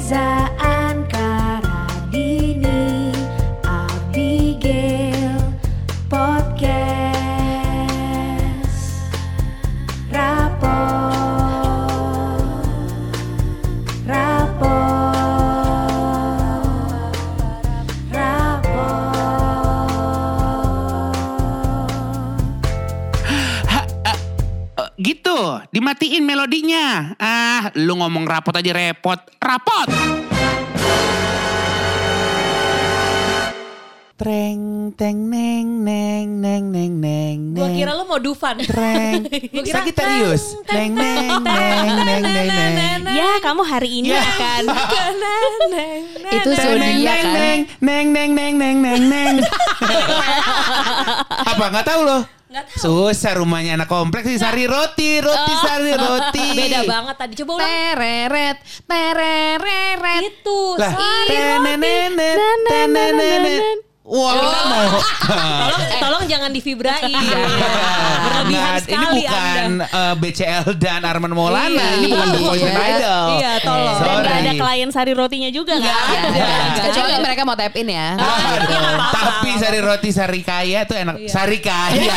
Reza rapot aja repot. Rapot! Treng, teng, neng, neng, neng, neng, neng, Gua neng. kira lu mau Dufan. Treng, Gua kira Sagittarius. Neng, neng, neng, neng, neng, neng. Ya, kamu hari ini Ya. akan Itu zodiak neng, kan. neng, neng, neng, neng, neng, neng, neng. Apa nggak tahu loh? Nggak tahu. Susah rumahnya anak kompleks sih sari roti, roti sari roti. Beda banget tadi. Coba ulang. Tereret, tereret. Itu. Lah, Sari. tenenenet, tenenenet. Wah, nggak mau. Tolong, tolong jangan divibrain. Berlebihan Nggak, sekali ini bukan Anda. eh, BCL dan Arman Maulana, Iya. ini bukan The Voice and Iya. Idol. Iya, tolong. dan Sorry. gak ada klien sari rotinya juga kan? Iya. Nggak Kecuali ada. mereka mau tap in ya. Aduh, tapi sari roti sari kaya tuh enak. Sari kaya.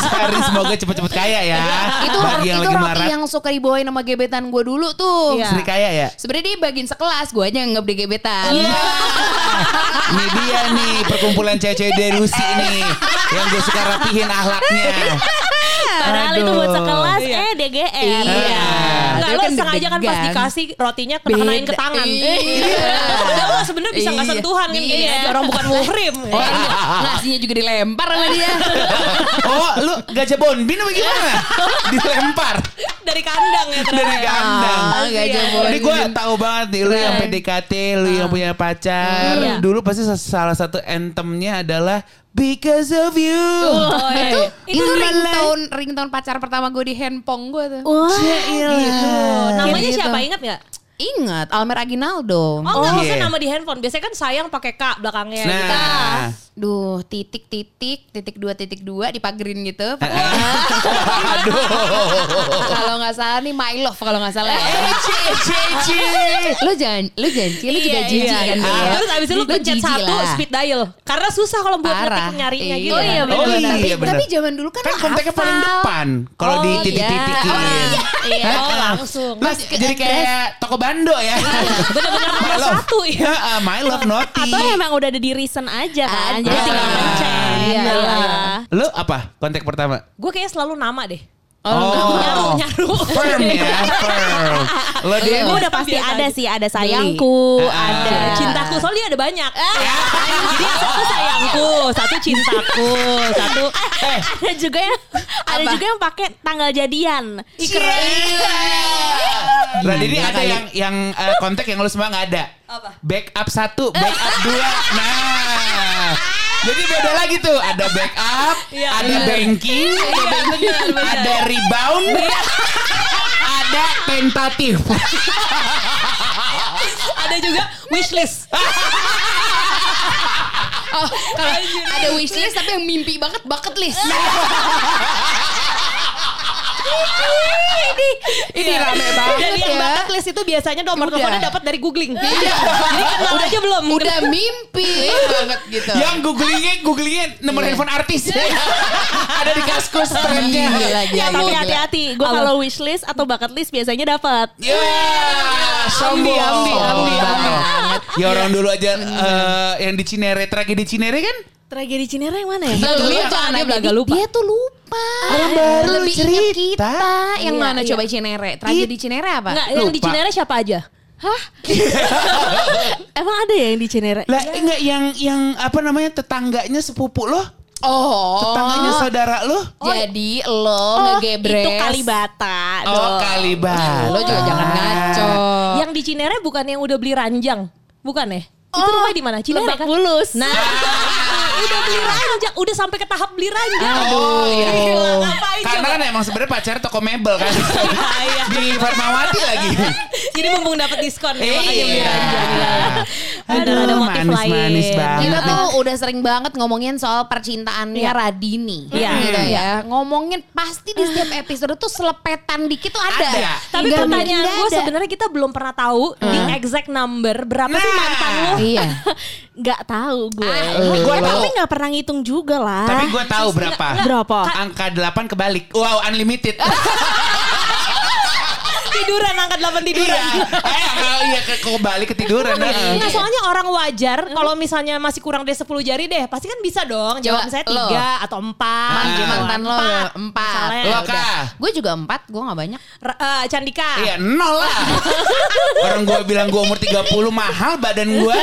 Sari semoga cepet-cepet kaya ya. Itu Bagi yang itu lagi roti marah. yang suka dibawain sama gebetan gue dulu tuh. Iya. Sari kaya ya. Sebenarnya dia bagian sekelas, gue aja nggak beli gebetan. Ini dia nih perkumpulan cewek-cewek dari Rusi nih. Yang gue suka rapihin ahlaknya. Padahal itu buat sekelas, Iya. eh DGR. Iya. Enggak, lo kan sengaja kan pas dikasih rotinya kena-kenain ke tangan. Iya. Padahal lo sebenarnya bisa nggak Iya. sentuhan kan gini Iya. aja. Orang bukan muhrim. Orang ngasihnya juga dilempar sama dia. Oh, lu gajah bonbin apa gimana? Dilempar Dari kandang ya dari kandang. Ah, gajah bonbin. Ini gue tahu banget nih, lu yang. PDKT, lu yang punya pacar. Iya. Dulu pasti salah satu anthemnya adalah Because of you. Oh, iya. itu ringtone ringtone pacar pertama gue di handphone gue tuh. Wah, Gitu. Namanya Gitu. siapa ingat nggak? Ingat Almer Oh, Aginaldo. nggak Oh, usah iya. nama di handphone. Biasanya kan sayang pakai K belakangnya. gitu. Duh, titik titik titik dua titik dua dipagerin gitu. aduh. kalau nggak salah nih my love kalau nggak salah. ya. Cici. lu jangan lu jangan lu juga Iya, jijik iya. kan Ah, dia. Terus abis itu lu pencet satu lah. speed dial. Karena susah kalau buat Parah. ngetik nyarinya Iya. gitu. Oh iya, bener. Oh iya, tapi, bener. tapi zaman dulu kan, Kan kontaknya paling depan kalau Oh, di iya. titik-titikin. Oh, Iya, Hah? oh langsung. Mas, jadi kayak toko bando ya. Bener-bener nomor My love. satu ya. Heeh, my love naughty. atau emang udah ada di reason aja kan. Jadi tinggal Ah. pencet. Iya, Nah. iya. Lu apa kontak pertama? Gue kayaknya selalu nama deh. Oh, Nyaru, nyaru. Firm ya, firm. Lo dia Gue udah pasti Biasa ada sih, ada sayangku, Ah. ada Cintaku soalnya ada banyak. Ya. Jadi satu sayangku, satu cintaku, satu Eh, ada juga yang ada juga yang pakai tanggal jadian. Ih, keren. Nah, jadi ada yang yang eh, kontak yang lu semua nggak ada. Apa? Backup satu, backup dua. Nah, jadi beda lagi tuh. Ada backup, Iya, ada bener. banking, Iya, bener, bener. ada rebound, ada tentatif. Ada juga wishlist. Oh, kalau ada wishlist tapi yang mimpi banget bucket list. ini Iya. rame banget Dan yang ya. bucket list itu biasanya nomor Udah. teleponnya dapat dari googling. Jadi kenal aja belum. Udah mimpi banget gitu. yang googlingnya googlingnya nomor handphone artis. ada di kaskus trennya. Gila, gila, Ya, tapi hati-hati. Gue kalau wishlist atau bucket list biasanya dapat. Ya, sombong. ambi, ambi, ambi. Ya orang dulu aja eh, yang di Cinere, tragedi Cinere kan? Tragedi Cinere yang mana ya? Lu Dulu ya, jangan dia belaga dia- lupa. Dia tuh lupa. Orang baru Lebih cerita. kita. Yang Iya, mana iya. coba Cinere? Tragedi Cinere apa? Enggak, yang di Lupa. Cinere siapa aja? Hah? Emang ada ya yang di Cinere? Lah enggak yang yang apa namanya tetangganya sepupu lo? Oh. Tetangganya saudara lo? Jadi lo Oh, ngegebres. itu Kalibata. Oh. Kalibata. Lo juga jangan ngaco. Yang di Cinere bukan yang udah beli ranjang. Bukan ya? Itu rumahnya di mana? Cinere Lebak kan? Bulus. Nah, udah beli ranjang, udah sampai ke tahap beli ranjang. Oh iya. Gila, ngapain Karena coba? kan emang sebenarnya pacar toko mebel kan. Iya. Di Fatmawati lagi. Jadi mumpung dapat diskon ya, makanya beli Iya. ranjang. Ada ada motif manis, lain. manis banget. Kita tuh udah sering banget ngomongin soal percintaannya Iya. Radini. Iya. Gitu ya. Ngomongin pasti di setiap episode tuh selepetan dikit tuh ada. Ada. Tapi Nggak pertanyaan gue sebenarnya kita belum pernah tahu di exact number berapa sih Nah. mantan lu? Iya. Nggak tahu gue. Ah, Gua Eh, tahu. tapi nggak pernah ngitung juga lah. Tapi gue tahu berapa. Berapa? Angka 8 kebalik. Wow, unlimited. Tiduran angkat 8 tiduran. iya. Iya ke kebalik ketiduran. heeh. Nah soalnya orang wajar kalau misalnya masih kurang dari 10 jari deh pasti kan bisa dong jawab lo. 3 atau 4 Mantan, mantan lo empat. empat. Misalnya. Lo, Udah. Kak. Gue juga empat, gue gak banyak. Eh, Candika Iya nol lah Orang gue bilang gue umur 30 mahal badan gue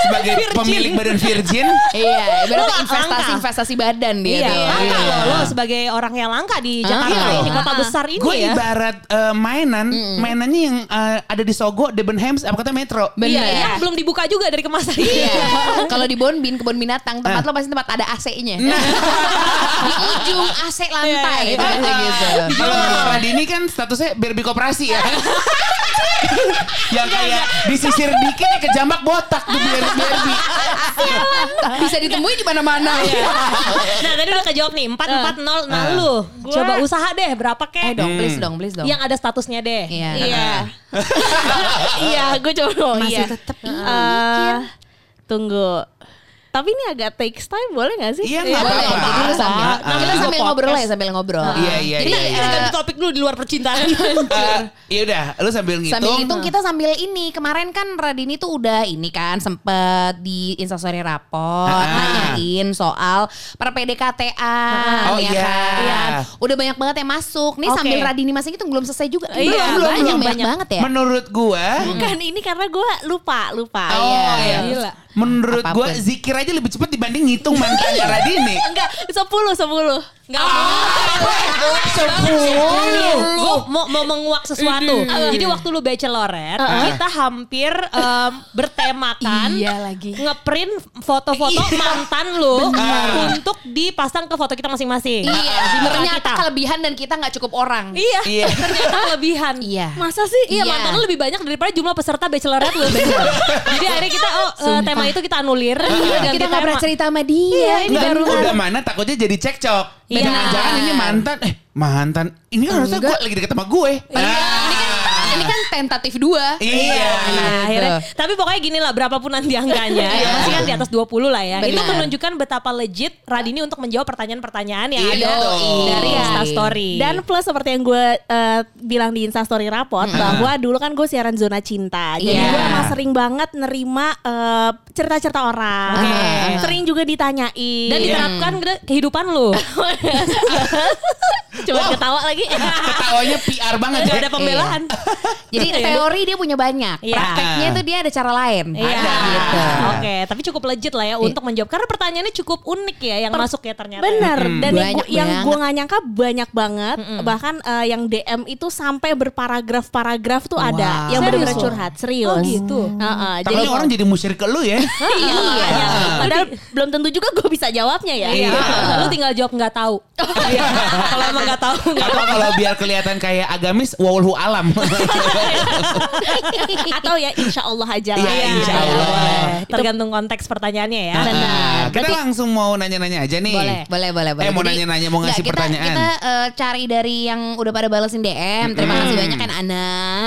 Sebagai pemilik badan virgin Iya, berarti nggak investasi langka. investasi badan dia. Iya, tuh. langka Iya. loh lo sebagai orang yang langka di Jakarta Iya. ini kota besar ini Gue ya. ibarat eh, mainan Mainannya yang eh, ada di Sogo Debenhams Apa kata Metro Iya, Bener. yang belum dibuka juga dari kemasan. Iya. Kalau di Bonbin kebun binatang tempat Ah. lo pasti tempat ada AC-nya. Nah di ujung AC lantai Iya, iya, gitu, Ah, gitu. Kalau Radini kan statusnya Barbie koperasi ya Yang kayak disisir dikit ya kejambak botak tuh biar Barbie Bisa ditemui di mana-mana. Nah, tadi udah kejawab nih 440 nah Ah. lu. Coba usaha deh berapa Eh kek? dong, Hmm. please dong, please dong. Yang ada statusnya deh. Iya. Iya. Iya, gue coba ngomong Masih iya. tetep Eh, Tunggu. Tapi ini agak takes time boleh gak sih? Iya Iya, nggak Boleh, apa-apa lu sambil, Ah, ah. kita Namanya sambil ngobrol ya, sambil ngobrol. Iya iya Jadi, iya Kita iya. ganti topik dulu di luar percintaan. Eh, Iya udah Lu sambil ngitung Sambil hitung kita sambil ini kemarin kan Radini tuh udah ini kan sempet di instastory rapot Ah. nanyain soal per PDKT-an Oh, ya iya. kan. Udah banyak banget yang masuk. Nih sambil Radini masih hitung belum selesai juga. Iya, belum, banyak, banyak, banyak. banget ya. Menurut gua Bukan ini karena gue lupa, lupa. Oh Iya. iya. Gila. Menurut gua Apa pun. zikir aja lebih cepat dibanding ngitung mantannya Radini. Enggak, 10, 10. Enggak mau. Sepuluh. Gue mau, mau menguak sesuatu. Jadi waktu lu bachelorette, kita hampir em, bertemakan Iya lagi. ngeprint foto-foto mantan lu untuk dipasang ke foto kita masing-masing. Iya, Di ternyata kita. kelebihan dan kita nggak cukup orang. Iya, Iya. ternyata kelebihan. Iya. Masa sih? Iya, Iya. mantan lu lebih banyak daripada jumlah peserta bachelorette lu. Jadi akhirnya kita oh eh, tema itu kita anulir. Iya, kita nggak pernah cerita sama dia. Iya, ini baru udah mana takutnya jadi cekcok. Iya. Jangan-jangan ini mantan. Eh mantan. Ini kan harusnya gue lagi deket sama gue. Padahal ini kan ini kan tentatif dua. Iya. Nah, akhirnya, tapi pokoknya gini lah berapapun nanti angkanya ya, pasti kan di atas 20 lah ya. Itu Benar. menunjukkan betapa legit Radini untuk menjawab pertanyaan-pertanyaan yang Iya ada dong. dari Instastory. Dan plus seperti yang gue eh, bilang di Instastory rapot bahwa dulu kan gue siaran zona cinta. Jadi Iya. gue emang sering banget nerima eh, cerita-cerita orang. Oke. Sering juga ditanyain. dan diterapkan ke kehidupan lu. Coba ketawa lagi. Ketawanya PR banget Gak ada pembelaan. Jadi teori dia punya banyak. Iya. Prakteknya tuh dia ada cara lain. Iya. Gitu. Oke, tapi cukup legit lah ya untuk menjawab karena pertanyaannya cukup unik ya yang masuk ya ternyata. Bener Hmm. dan yang, Banyak gua- yang banget. gue nggak nyangka banyak banget bahkan eh, yang DM itu sampai berparagraf-paragraf tuh ada Wow. yang benar-benar Serius? curhat serius. Oh, gitu. Heeh, Tapi jadi orang jadi musyrik ke lu ya. iya, makanya. padahal belum tentu juga gue bisa jawabnya ya. Iya. Lu tinggal jawab nggak tahu. Iya. Kalau emang nggak tahu. kalau biar kelihatan kayak agamis, wawulhu alam. Atau ya insya Allah aja lah. Iya, insya Allah. Tergantung konteks pertanyaannya ya. Nah, kita Berarti- langsung mau nanya-nanya aja nih. Boleh. Boleh, boleh, boleh. Eh, mau nanya-nanya, mau ngasih pertanyaan. Kita eh, cari dari yang udah pada balesin DM. Terima kasih banyak kan Ana.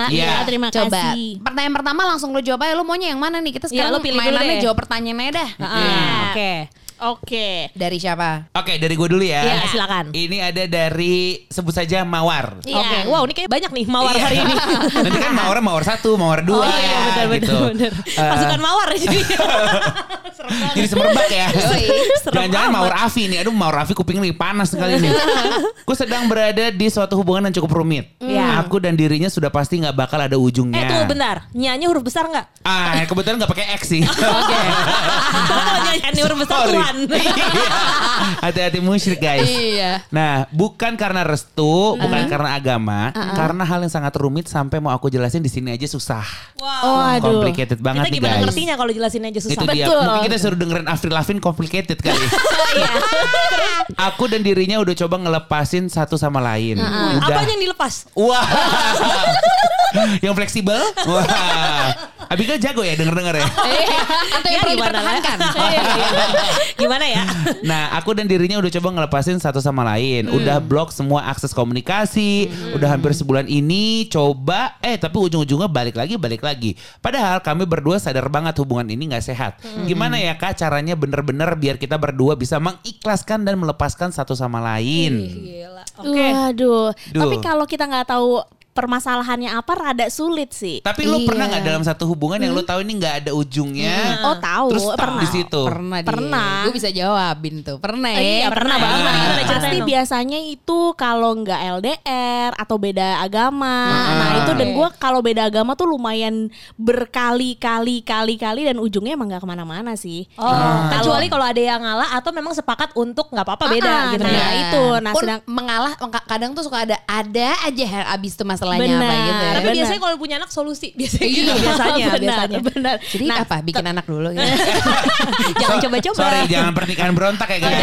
Iya. Iya, terima Coba. kasih. Pertanyaan pertama langsung lo jawab aja. Lo maunya yang mana nih? Kita Iya, sekarang lo pilih mainannya deh. jawab pertanyaannya dah. Ah, Oke. Oke. Dari siapa? Oke, dari gue dulu ya. Iya, silakan. Ini ada dari sebut saja Mawar. Iya. Oke. Wow, ini kayak banyak nih mawar Iya. hari ini. Nanti kan Mawar Mawar satu, Mawar dua. Oh iya, benar benar gitu. benar. Eh, Pasukan mawar jadi. Jadi semerbak ya. Jangan-jangan. Mawar Afi nih. Aduh Mawar Afi kuping nih panas sekali nih. Gue sedang berada di suatu hubungan yang cukup rumit. Iya. Aku dan dirinya sudah pasti nggak bakal ada ujungnya. Eh tuh bentar, nyanyi huruf besar nggak? Ah, kebetulan nggak pakai X sih. Oke. Kalau nyanyi huruf besar Sorry. Tuhan. Iya. Hati-hati musyrik guys. Iya. Nah, bukan karena restu, bukan karena agama, karena hal yang sangat rumit sampai mau aku jelasin di sini aja susah. Wow. Oh, aduh. Complicated banget Kita nih gimana guys. ngertinya kalau jelasin aja susah. Itu dia. Betul. Mungkin kita suruh dengerin Avril Lavigne complicated kali. Aku dan dirinya udah coba ngelepasin satu sama lain. Udah. Apanya yang dilepas? Wah. yang fleksibel? Wah. Abigail jago ya denger-denger ya. Atau yang Ya, perlu dipertahankan. Gimana ya? Nah, aku dan dirinya udah coba ngelepasin satu sama lain. Udah blok semua akses komunikasi. Udah hampir sebulan ini coba eh tapi ujung-ujungnya balik lagi balik lagi. Padahal kami berdua sadar banget hubungan ini nggak sehat. Gimana ya Kak caranya bener-bener biar kita berdua bisa mengikhlaskan dan melepaskan satu sama lain. Gila. Oke. Waduh. Duh. Tapi kalau kita nggak tahu permasalahannya apa rada sulit sih. Tapi lu pernah Iya. nggak dalam satu hubungan yang lu tahu ini nggak ada ujungnya? Oh tahu, Terus pernah. di situ. Pernah, Pernah. Gue bisa jawabin tuh. Pernah ya. Iya pernah pernah. banget. Ceritain Pasti dong. biasanya itu kalau nggak LDR atau beda agama. Nah itu dan gue kalau beda agama tuh lumayan berkali-kali kali-kali dan ujungnya emang nggak ke mana-mana sih. Oh, kecuali kalau ada yang ngalah atau memang sepakat untuk nggak apa-apa beda Ah, gitu nah, ya. itu. Nah, Pun sedang- mengalah ka- kadang tuh suka ada ada aja hal abis itu masalahnya Benar. apa gitu ya. Tapi Benar. biasanya kalau punya anak solusi biasanya Iya, gitu biasanya benar, biasanya. benar. Jadi Nah, apa? Bikin anak dulu gitu. Jangan So- coba-coba. Sorry, jangan pernikahan berontak ya guys.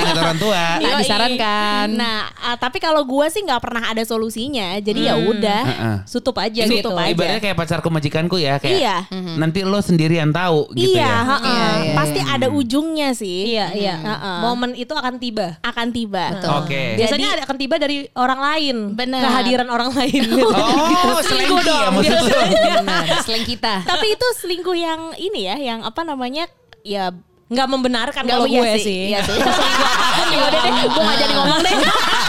Ingat orang tua. Nggak Yoi. disarankan. Nah, ah, tapi kalau gue sih nggak pernah ada solusinya. Jadi ya udah. Heeh. Tutup aja Ini gitu. aja. ibaratnya kayak pacarku majikanku ya kayak Iya. nanti lo sendirian tahu gitu iya, ya. heeh. Iya, iya, pasti ada ujungnya sih. Iya, iya. Heeh. Momen itu akan tiba. Akan tiba. Oke. Biasanya ada akan tiba dari orang lain. Benar. Kehadiran orang lain. gitu. Oh, selingkuh ya maksud lo. Benar, selain kita. Tapi itu selingkuh yang ini ya, yang apa namanya? Ya Nggak membenarkan kalau iya gue sih, sih. iya sih. Juga deh. Gue nggak jadi ngomong deh.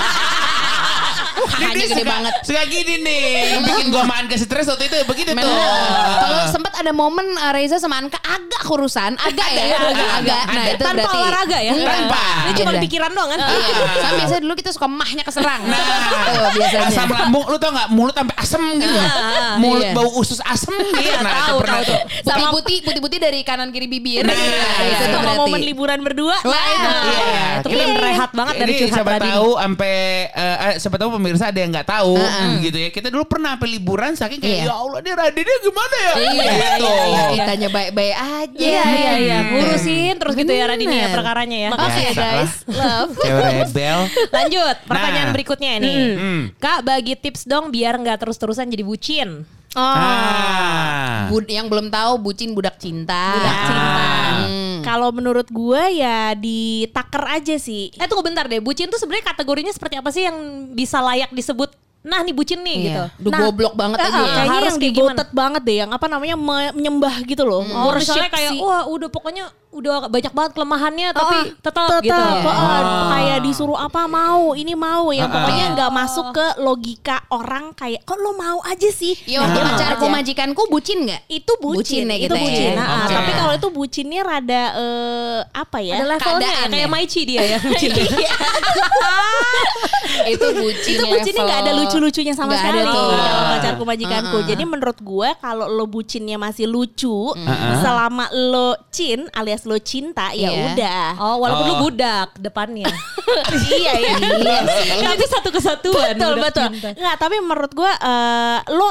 Hanya gede suka- banget. Suka gini nih, yang bikin gua makan ke stres waktu itu begitu tuh. Kalau sempat ada momen uh, Reza sama Anka agak kurusan, agak ya, agak, agak. Nah Ada. itu Tanpa berarti olahraga ya. Tanpa. Ini cuma pikiran doang kan. Iya. Sama biasanya dulu kita suka mahnya keserang. Nah, Tuh, biasanya. asam lambung lu tau gak mulut sampai asem gitu. mulut Iya. bau usus asem gitu. Nah, itu tahu, pernah tahu tuh. Putih-putih, putih-putih dari kanan kiri bibir. Nah, itu tuh berarti. momen liburan berdua. Wah, itu. Iya, Itu kan rehat banget dari curhat siapa tadi. tahu sampai eh, eh, siapa tahu pemirsa ada yang nggak tahu gitu ya. Kita dulu pernah sampai liburan saking kayak Iya. ya Allah dia Radinnya gimana ya? Iya, gitu. iya, iya. Ditanya baik-baik aja. Iya iya iya ngurusin terus gitu ya Radini ya perkaranya ya. Makasih ya Biasa guys. Love. Cewek rebel. Lanjut pertanyaan Nah. berikutnya ini. Hmm. Kak bagi tips dong biar nggak terus-terusan jadi bucin. Oh. Ah. Yang belum tahu bucin budak cinta. Budak cinta. Hmm. Kalau menurut gue ya ditaker aja sih. Eh tunggu bentar deh, bucin tuh sebenarnya kategorinya seperti apa sih yang bisa layak disebut? Nah nih bucin nih gitu. Iya. Duh goblok banget eh, aja ya. Kayaknya Harus yang kayak devoted banget deh, yang apa namanya me- menyembah gitu loh. Oh, Worship misalnya kayak wah udah pokoknya udah banyak banget kelemahannya tapi Oh, tetap gitu. tetap, ya. oh, kayak disuruh apa mau, ini mau, yang Ah, pokoknya ah. nggak masuk ke logika orang kayak kok lo mau aja sih. Ya waktu Gitu pacarku aja. majikanku bucin nggak? itu bucin, Bucin ya itu kita ya. bucin. Nah, Oke. tapi kalau itu bucinnya rada eh, apa ya? Ada levelnya ya, Keadaan kayak ya. Maichi dia ya. bucin. itu bucin itu bucinnya nggak ada level- lucu-lucunya sama ada sekali tuh. kalau pacarku majikanku. Uh-uh. Jadi menurut gue kalau lo bucinnya masih lucu, Uh-uh. selama lo cin alias lo cinta ya Iya. udah. Oh, walaupun lu Oh. budak depannya. iya ya. Iya sih. Tapi satu kesatuan. betul betul. cinta. Nggak, tapi menurut gue eh, lo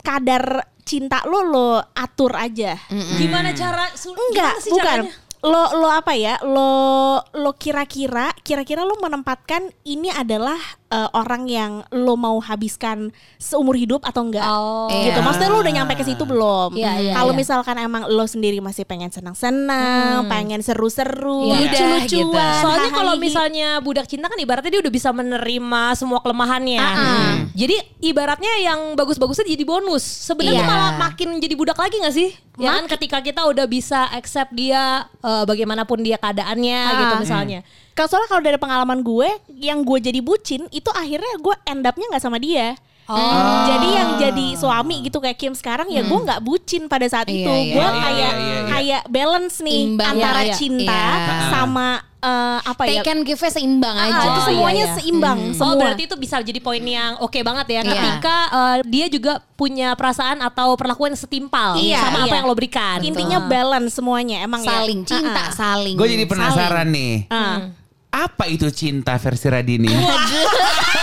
kadar cinta lo lo atur aja. Gimana cara Enggak, gimana sih bukan. caranya? Lo lo apa ya? Lo lo kira-kira kira-kira lo menempatkan ini adalah eh, orang yang lo mau habiskan seumur hidup atau enggak? Oh. Gitu. Iya. Maksudnya lo udah nyampe ke situ belum? Iya, iya, Kalau iya. misalkan emang lo sendiri masih pengen senang-senang, pengen seru-seru, Iya. lucu-lucuan. Gitu. Soalnya kalau misalnya budak cinta kan ibaratnya dia udah bisa menerima semua kelemahannya. Ah-ah. Jadi ibaratnya yang bagus-bagusnya jadi bonus. Sebenarnya Iya. malah makin jadi budak lagi gak sih? Ya kan ketika kita udah bisa accept dia eh, bagaimanapun dia keadaannya Ah. gitu misalnya. Kalau soalnya kalau dari pengalaman gue, yang gue jadi bucin itu akhirnya gue end up-nya nggak sama dia. Oh. Jadi yang jadi suami gitu kayak Kim sekarang ya gue nggak bucin pada saat Iya, itu. iya, gue iya, kayak iya, iya. kayak balance nih Imbang. antara Iya, iya. cinta Iya. sama eh, apa ya? Take and give-nya seimbang Ah, aja. itu semuanya iya, iya. seimbang semua. Oh berarti itu bisa jadi poin yang oke banget ya Iya. ketika eh, dia juga punya perasaan atau perlakuan yang setimpal Iya, sama apa iya. yang lo berikan. Intinya balance semuanya emang ya. saling cinta, Ah, ah. saling. Gue jadi penasaran nih. Ah. Apa itu cinta versi Radini?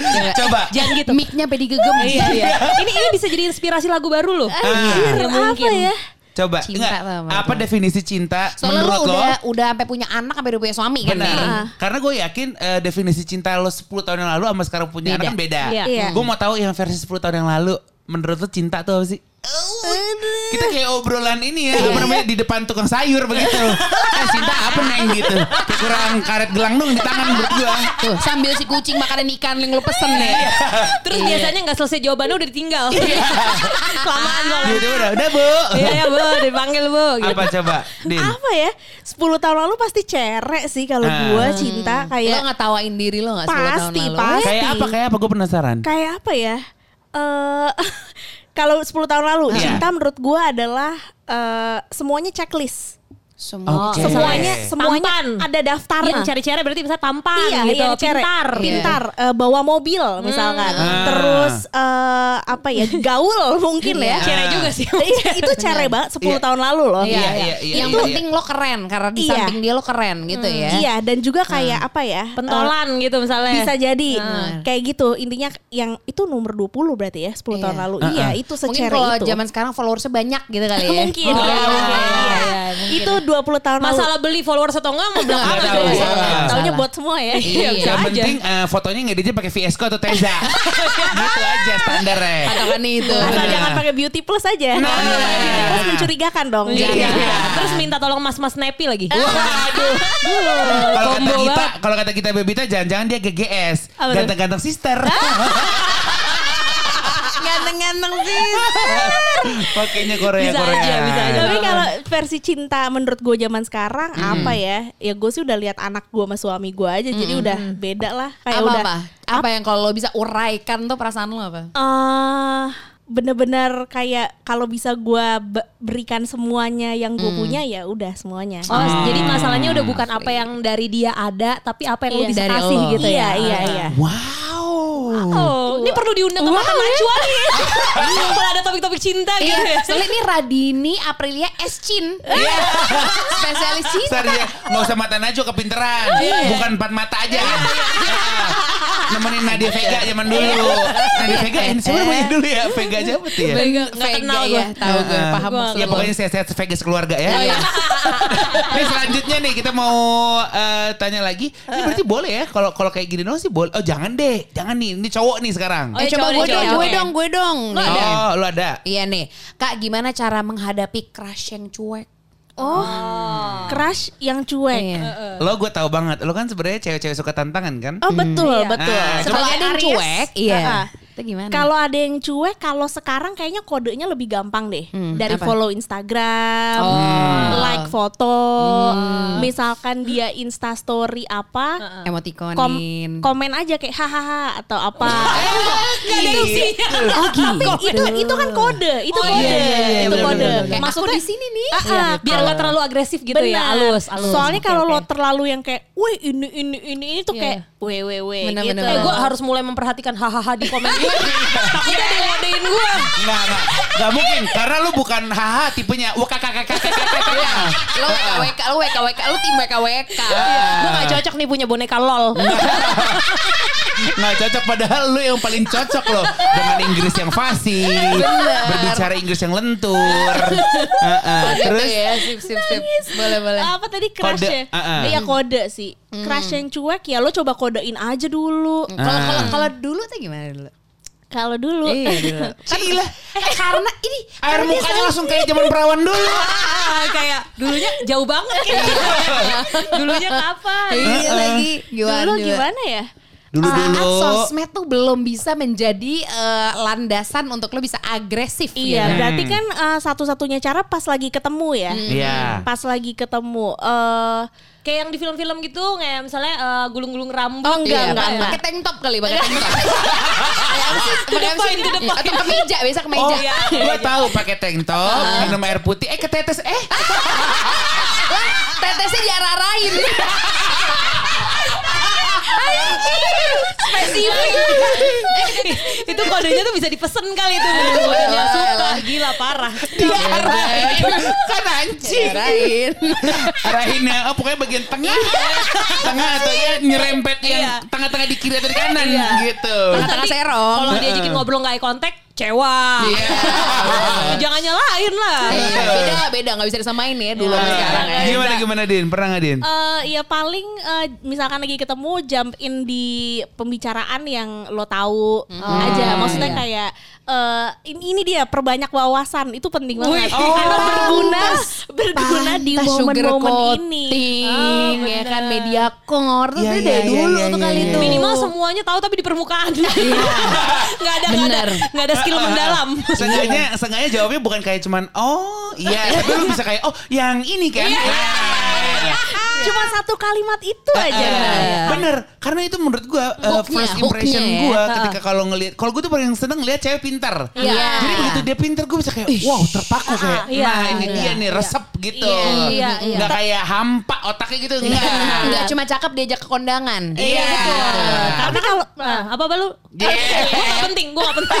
Coba. Coba. Jangan gitu. Mic-nya sampai digegem. Iya iya. Ini ini bisa jadi inspirasi lagu baru loh. Ah. Ya, mungkin. apa ya? Coba, Cinta enggak, apa apa definisi cinta Soalnya menurut lo? udah udah sampai punya anak sampai udah punya suami kan Benar. nih. Karena gue yakin eh, definisi cinta lo 10 tahun yang lalu sama sekarang punya Beda. anak kan beda. Iya. Iya. Gue mau tahu yang versi 10 tahun yang lalu menurut lo cinta tuh apa sih? Kita kayak obrolan ini ya, apa namanya di depan tukang sayur begitu. Eh cinta apa neng gitu? Kayak kurang karet gelang dong di tangan menurut gue. Tuh sambil si kucing makanan ikan yang lu pesen nih. Terus Iya. biasanya nggak selesai jawabannya udah ditinggal. Kelamaan soalnya. Gitu udah, udah bu. Iya ya bu, dipanggil bu. Gitu. Apa coba? Din. Apa ya? 10 tahun lalu pasti cerek sih kalau Ah. gue cinta Lo kayak gak tawain diri lo gak 10 tahun Pasti, lalu? pasti. Kayak apa? Kayak apa? Gue penasaran. kayak apa ya? Eh kalau 10 tahun lalu Iya. cinta menurut gue adalah eh, semuanya checklist. Semua. Oke. Semuanya semuanya Tampan. ada daftarnya. Yang cari-cari berarti bisa tampan Iya, gitu, iya, cere. pintar. pintar, eh, bawa mobil misalkan, Ah. terus eh, apa ya, gaul mungkin ya. Iya. Cere juga sih. Iya, itu cere banget 10 Iya. tahun lalu loh. Iya, Iya, iya. iya, iya, Yang iya, penting lo keren karena di Iya. samping dia lo keren gitu ya. Iya, dan juga kayak apa ya? eh, Pentolan gitu misalnya. bisa jadi Hmm. kayak gitu. Intinya yang itu nomor 20 berarti ya 10 tahun Iya. lalu. Uh-uh. Iya, itu Mungkin secere kalau itu. zaman sekarang followersnya banyak gitu kali ya. mungkin. Oh, Iya, iya, mungkin. iya, Iya. iya, mungkin. Itu 20 tahun lalu. Masalah beli followers atau enggak mau belakang Nggak aja. tahu. Iya. Iya. Taunya buat semua ya. Iya, bisa Yang penting eh, fotonya ngeditnya pakai VSCO atau Teza. gitu aja standarnya. Patokan itu. Asal Bener. jangan pakai beauty plus aja. Nah. Beauty plus mencurigakan dong. Iya. Iya. Terus minta tolong mas-mas Snappy lagi. Waduh. Kalau kata kita, kalau kata kita Bebita jangan-jangan dia GGS. Apa? Ganteng-ganteng sister. Ganteng-ganteng sih. Pakainya Korea Bisa Korea. aja, bisa aja. Tapi kalau versi cinta menurut gue zaman sekarang apa ya? Ya gue sih udah lihat anak gue sama suami gue aja, jadi udah beda lah. Kayak Apa udah apa? Apa yang kalau lo bisa uraikan tuh perasaan lo apa? eh bener-bener kayak kalau bisa gue berikan semuanya yang gue punya ya udah semuanya. Oh, jadi masalahnya udah bukan apa yang dari dia ada, tapi apa yang lo Iya. bisa Dari kasih lo. gitu iya, ya. iya, iya. Wow. Oh, ini perlu diundang ke makan najwa nih. Kalau ada topik-topik cinta gitu. Iya, soalnya ini Radini Aprilia Eschin. Iya. Spesialis cinta. Sar ya, nggak usah mata najwa kepinteran. Bukan empat mata aja. Nemenin Nadia Vega zaman dulu. Nadia Vega, eh, siapa namanya dulu ya? Vega siapa tuh ya? Vega, Nggak kenal ya, gue. tahu gue, Ah. paham Ya pokoknya sehat-sehat Vega sekeluarga ya. Nih selanjutnya nih kita mau eh, tanya lagi. Ini berarti boleh ya kalau kalau kayak gini doang sih boleh. Oh jangan deh, jangan nih. Ini cowok nih sekarang. Oh, Eh, iya, coba cowok gue dong, gue dong, gue dong. Lo Nih. ada? Oh, lu ada. Iya nih, Kak gimana cara menghadapi crush yang cuek? Oh, crush yang cuek. Iya. Lo gue tahu banget. Lo kan sebenarnya cewek-cewek suka tantangan kan? Oh betul, Iya. betul. Ah, Kalau ada yang cuek, iya. Ah. Itu gimana? Kalau ada yang cuek, kalau sekarang kayaknya kodenya lebih gampang deh. Hmm, Dari apa? follow Instagram, Oh. like foto, Hmm. misalkan dia Insta story apa, kom- Emotikonin. komen aja kayak hahaha atau apa. Opsinya. Oh Tapi itu itu kan kode, itu kode, iya, iya, iya, itu bener, kode. bener, bener. Maksudnya di sini nih. Ah, ah, Biar kalau- gak terlalu agresif gitu ya. Benar. Halus, halus. Soalnya Oke, kalau oke. lo terlalu yang kayak, wih ini ini ini ini tuh Iya. kayak, Bener, gitu. bener, Eh gue harus mulai memperhatikan hahaha di komen. Takutnya ada yang gue. Enggak, enggak. Enggak mungkin. Karena lu bukan haha tipenya. Kakak. Lo WKWK, lo WKWK, lo tim WKWK. Gue gak cocok nih punya boneka lol. Nggak cocok padahal lu yang paling cocok loh dengan Inggris yang fasih, berbicara Inggris yang lentur. Heeh. Terus Terus ya, sip sip sip. Boleh boleh. apa tadi crush ya? Iya kode sih. Crush yang cuek ya lo coba kodein aja dulu. Kalau Ah. kalau kalau dulu tuh gimana dulu? Kalau dulu Iya dulu. Cila, Eh, karena ini air mukanya langsung kayak zaman perawan dulu. Ah, kayak dulunya jauh banget kayak gitu. dulunya kapan? Iya lagi. Gimana? dulu gimana ya? Dulu Saat dulu. sosmed tuh belum bisa menjadi eh, landasan untuk lo bisa agresif Iya, gitu. berarti kan eh, satu-satunya cara pas lagi ketemu ya. Iya. Pas lagi ketemu eh Kayak yang di film-film gitu, kayak misalnya eh, gulung-gulung rambut. Oh, enggak, Iya, enggak, pakai- enggak. Pakai tank top kali, pakai tank top. Kayak apa sih? To the Pakai apa the point. Atau kemeja, biasa Oh, kemeja. iya. gua tahu pakai tank top, minum air putih, eh ketetes, eh tetesnya diarah-arahin. Spesifik. itu kodenya tuh bisa dipesen kali itu. Kodenya suka, gila parah. kan anjing. Diarahin. Arahinnya, oh pokoknya bagian tengah, tengah atau ya nyerempet yang Iya. tengah-tengah di kiri atau di kanan gitu. Terus Tengah-tengah serong. Kalau diajakin ngobrol nggak eye contact, cewa. Jangan nyalain lah. Iya, beda beda nggak bisa disamain ya dulu sama sekarang ya. Gimana gimana Din? Pernah nggak Din? Eh, ya paling eh, misalkan lagi ketemu jump in di pembicaraan yang lo tahu aja. Maksudnya kayak eh, ini, ini dia perbanyak wawasan itu penting banget. Wih. Karena Oh, berguna berguna di momen-momen ini. coating, ya kan media core tuh Iya, tuh iya, dari iya, dulu iya, tuh iya, kali iya. itu. Minimal semuanya tahu tapi di permukaan. Nggak ada nggak ada Bener. nggak ada skill mendalam. Seenggaknya, seenggaknya jawabnya bukan kayak cuman oh iya, tapi lu bisa kayak oh yang ini kan. Iya. Cuma satu kalimat itu aja. Bener, karena itu menurut gua uh, first impression hooknya ya. gua ketika kalau ngelihat, kalau gua tuh paling seneng lihat cewek pintar. Iya. Jadi begitu dia pintar, gua bisa kayak wow terpaku kayak, Iya, nah ini iya, dia nih resep gitu. Iya, iya, iya. Nggak kayak hampa otaknya gitu enggak. Enggak cuma cakep diajak ke kondangan. Iya. Tapi kalau Nah, apa apa lu? Yeah. gue gak penting, gue gak penting.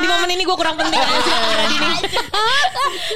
Di momen ini gue kurang penting aja sih sama Radini.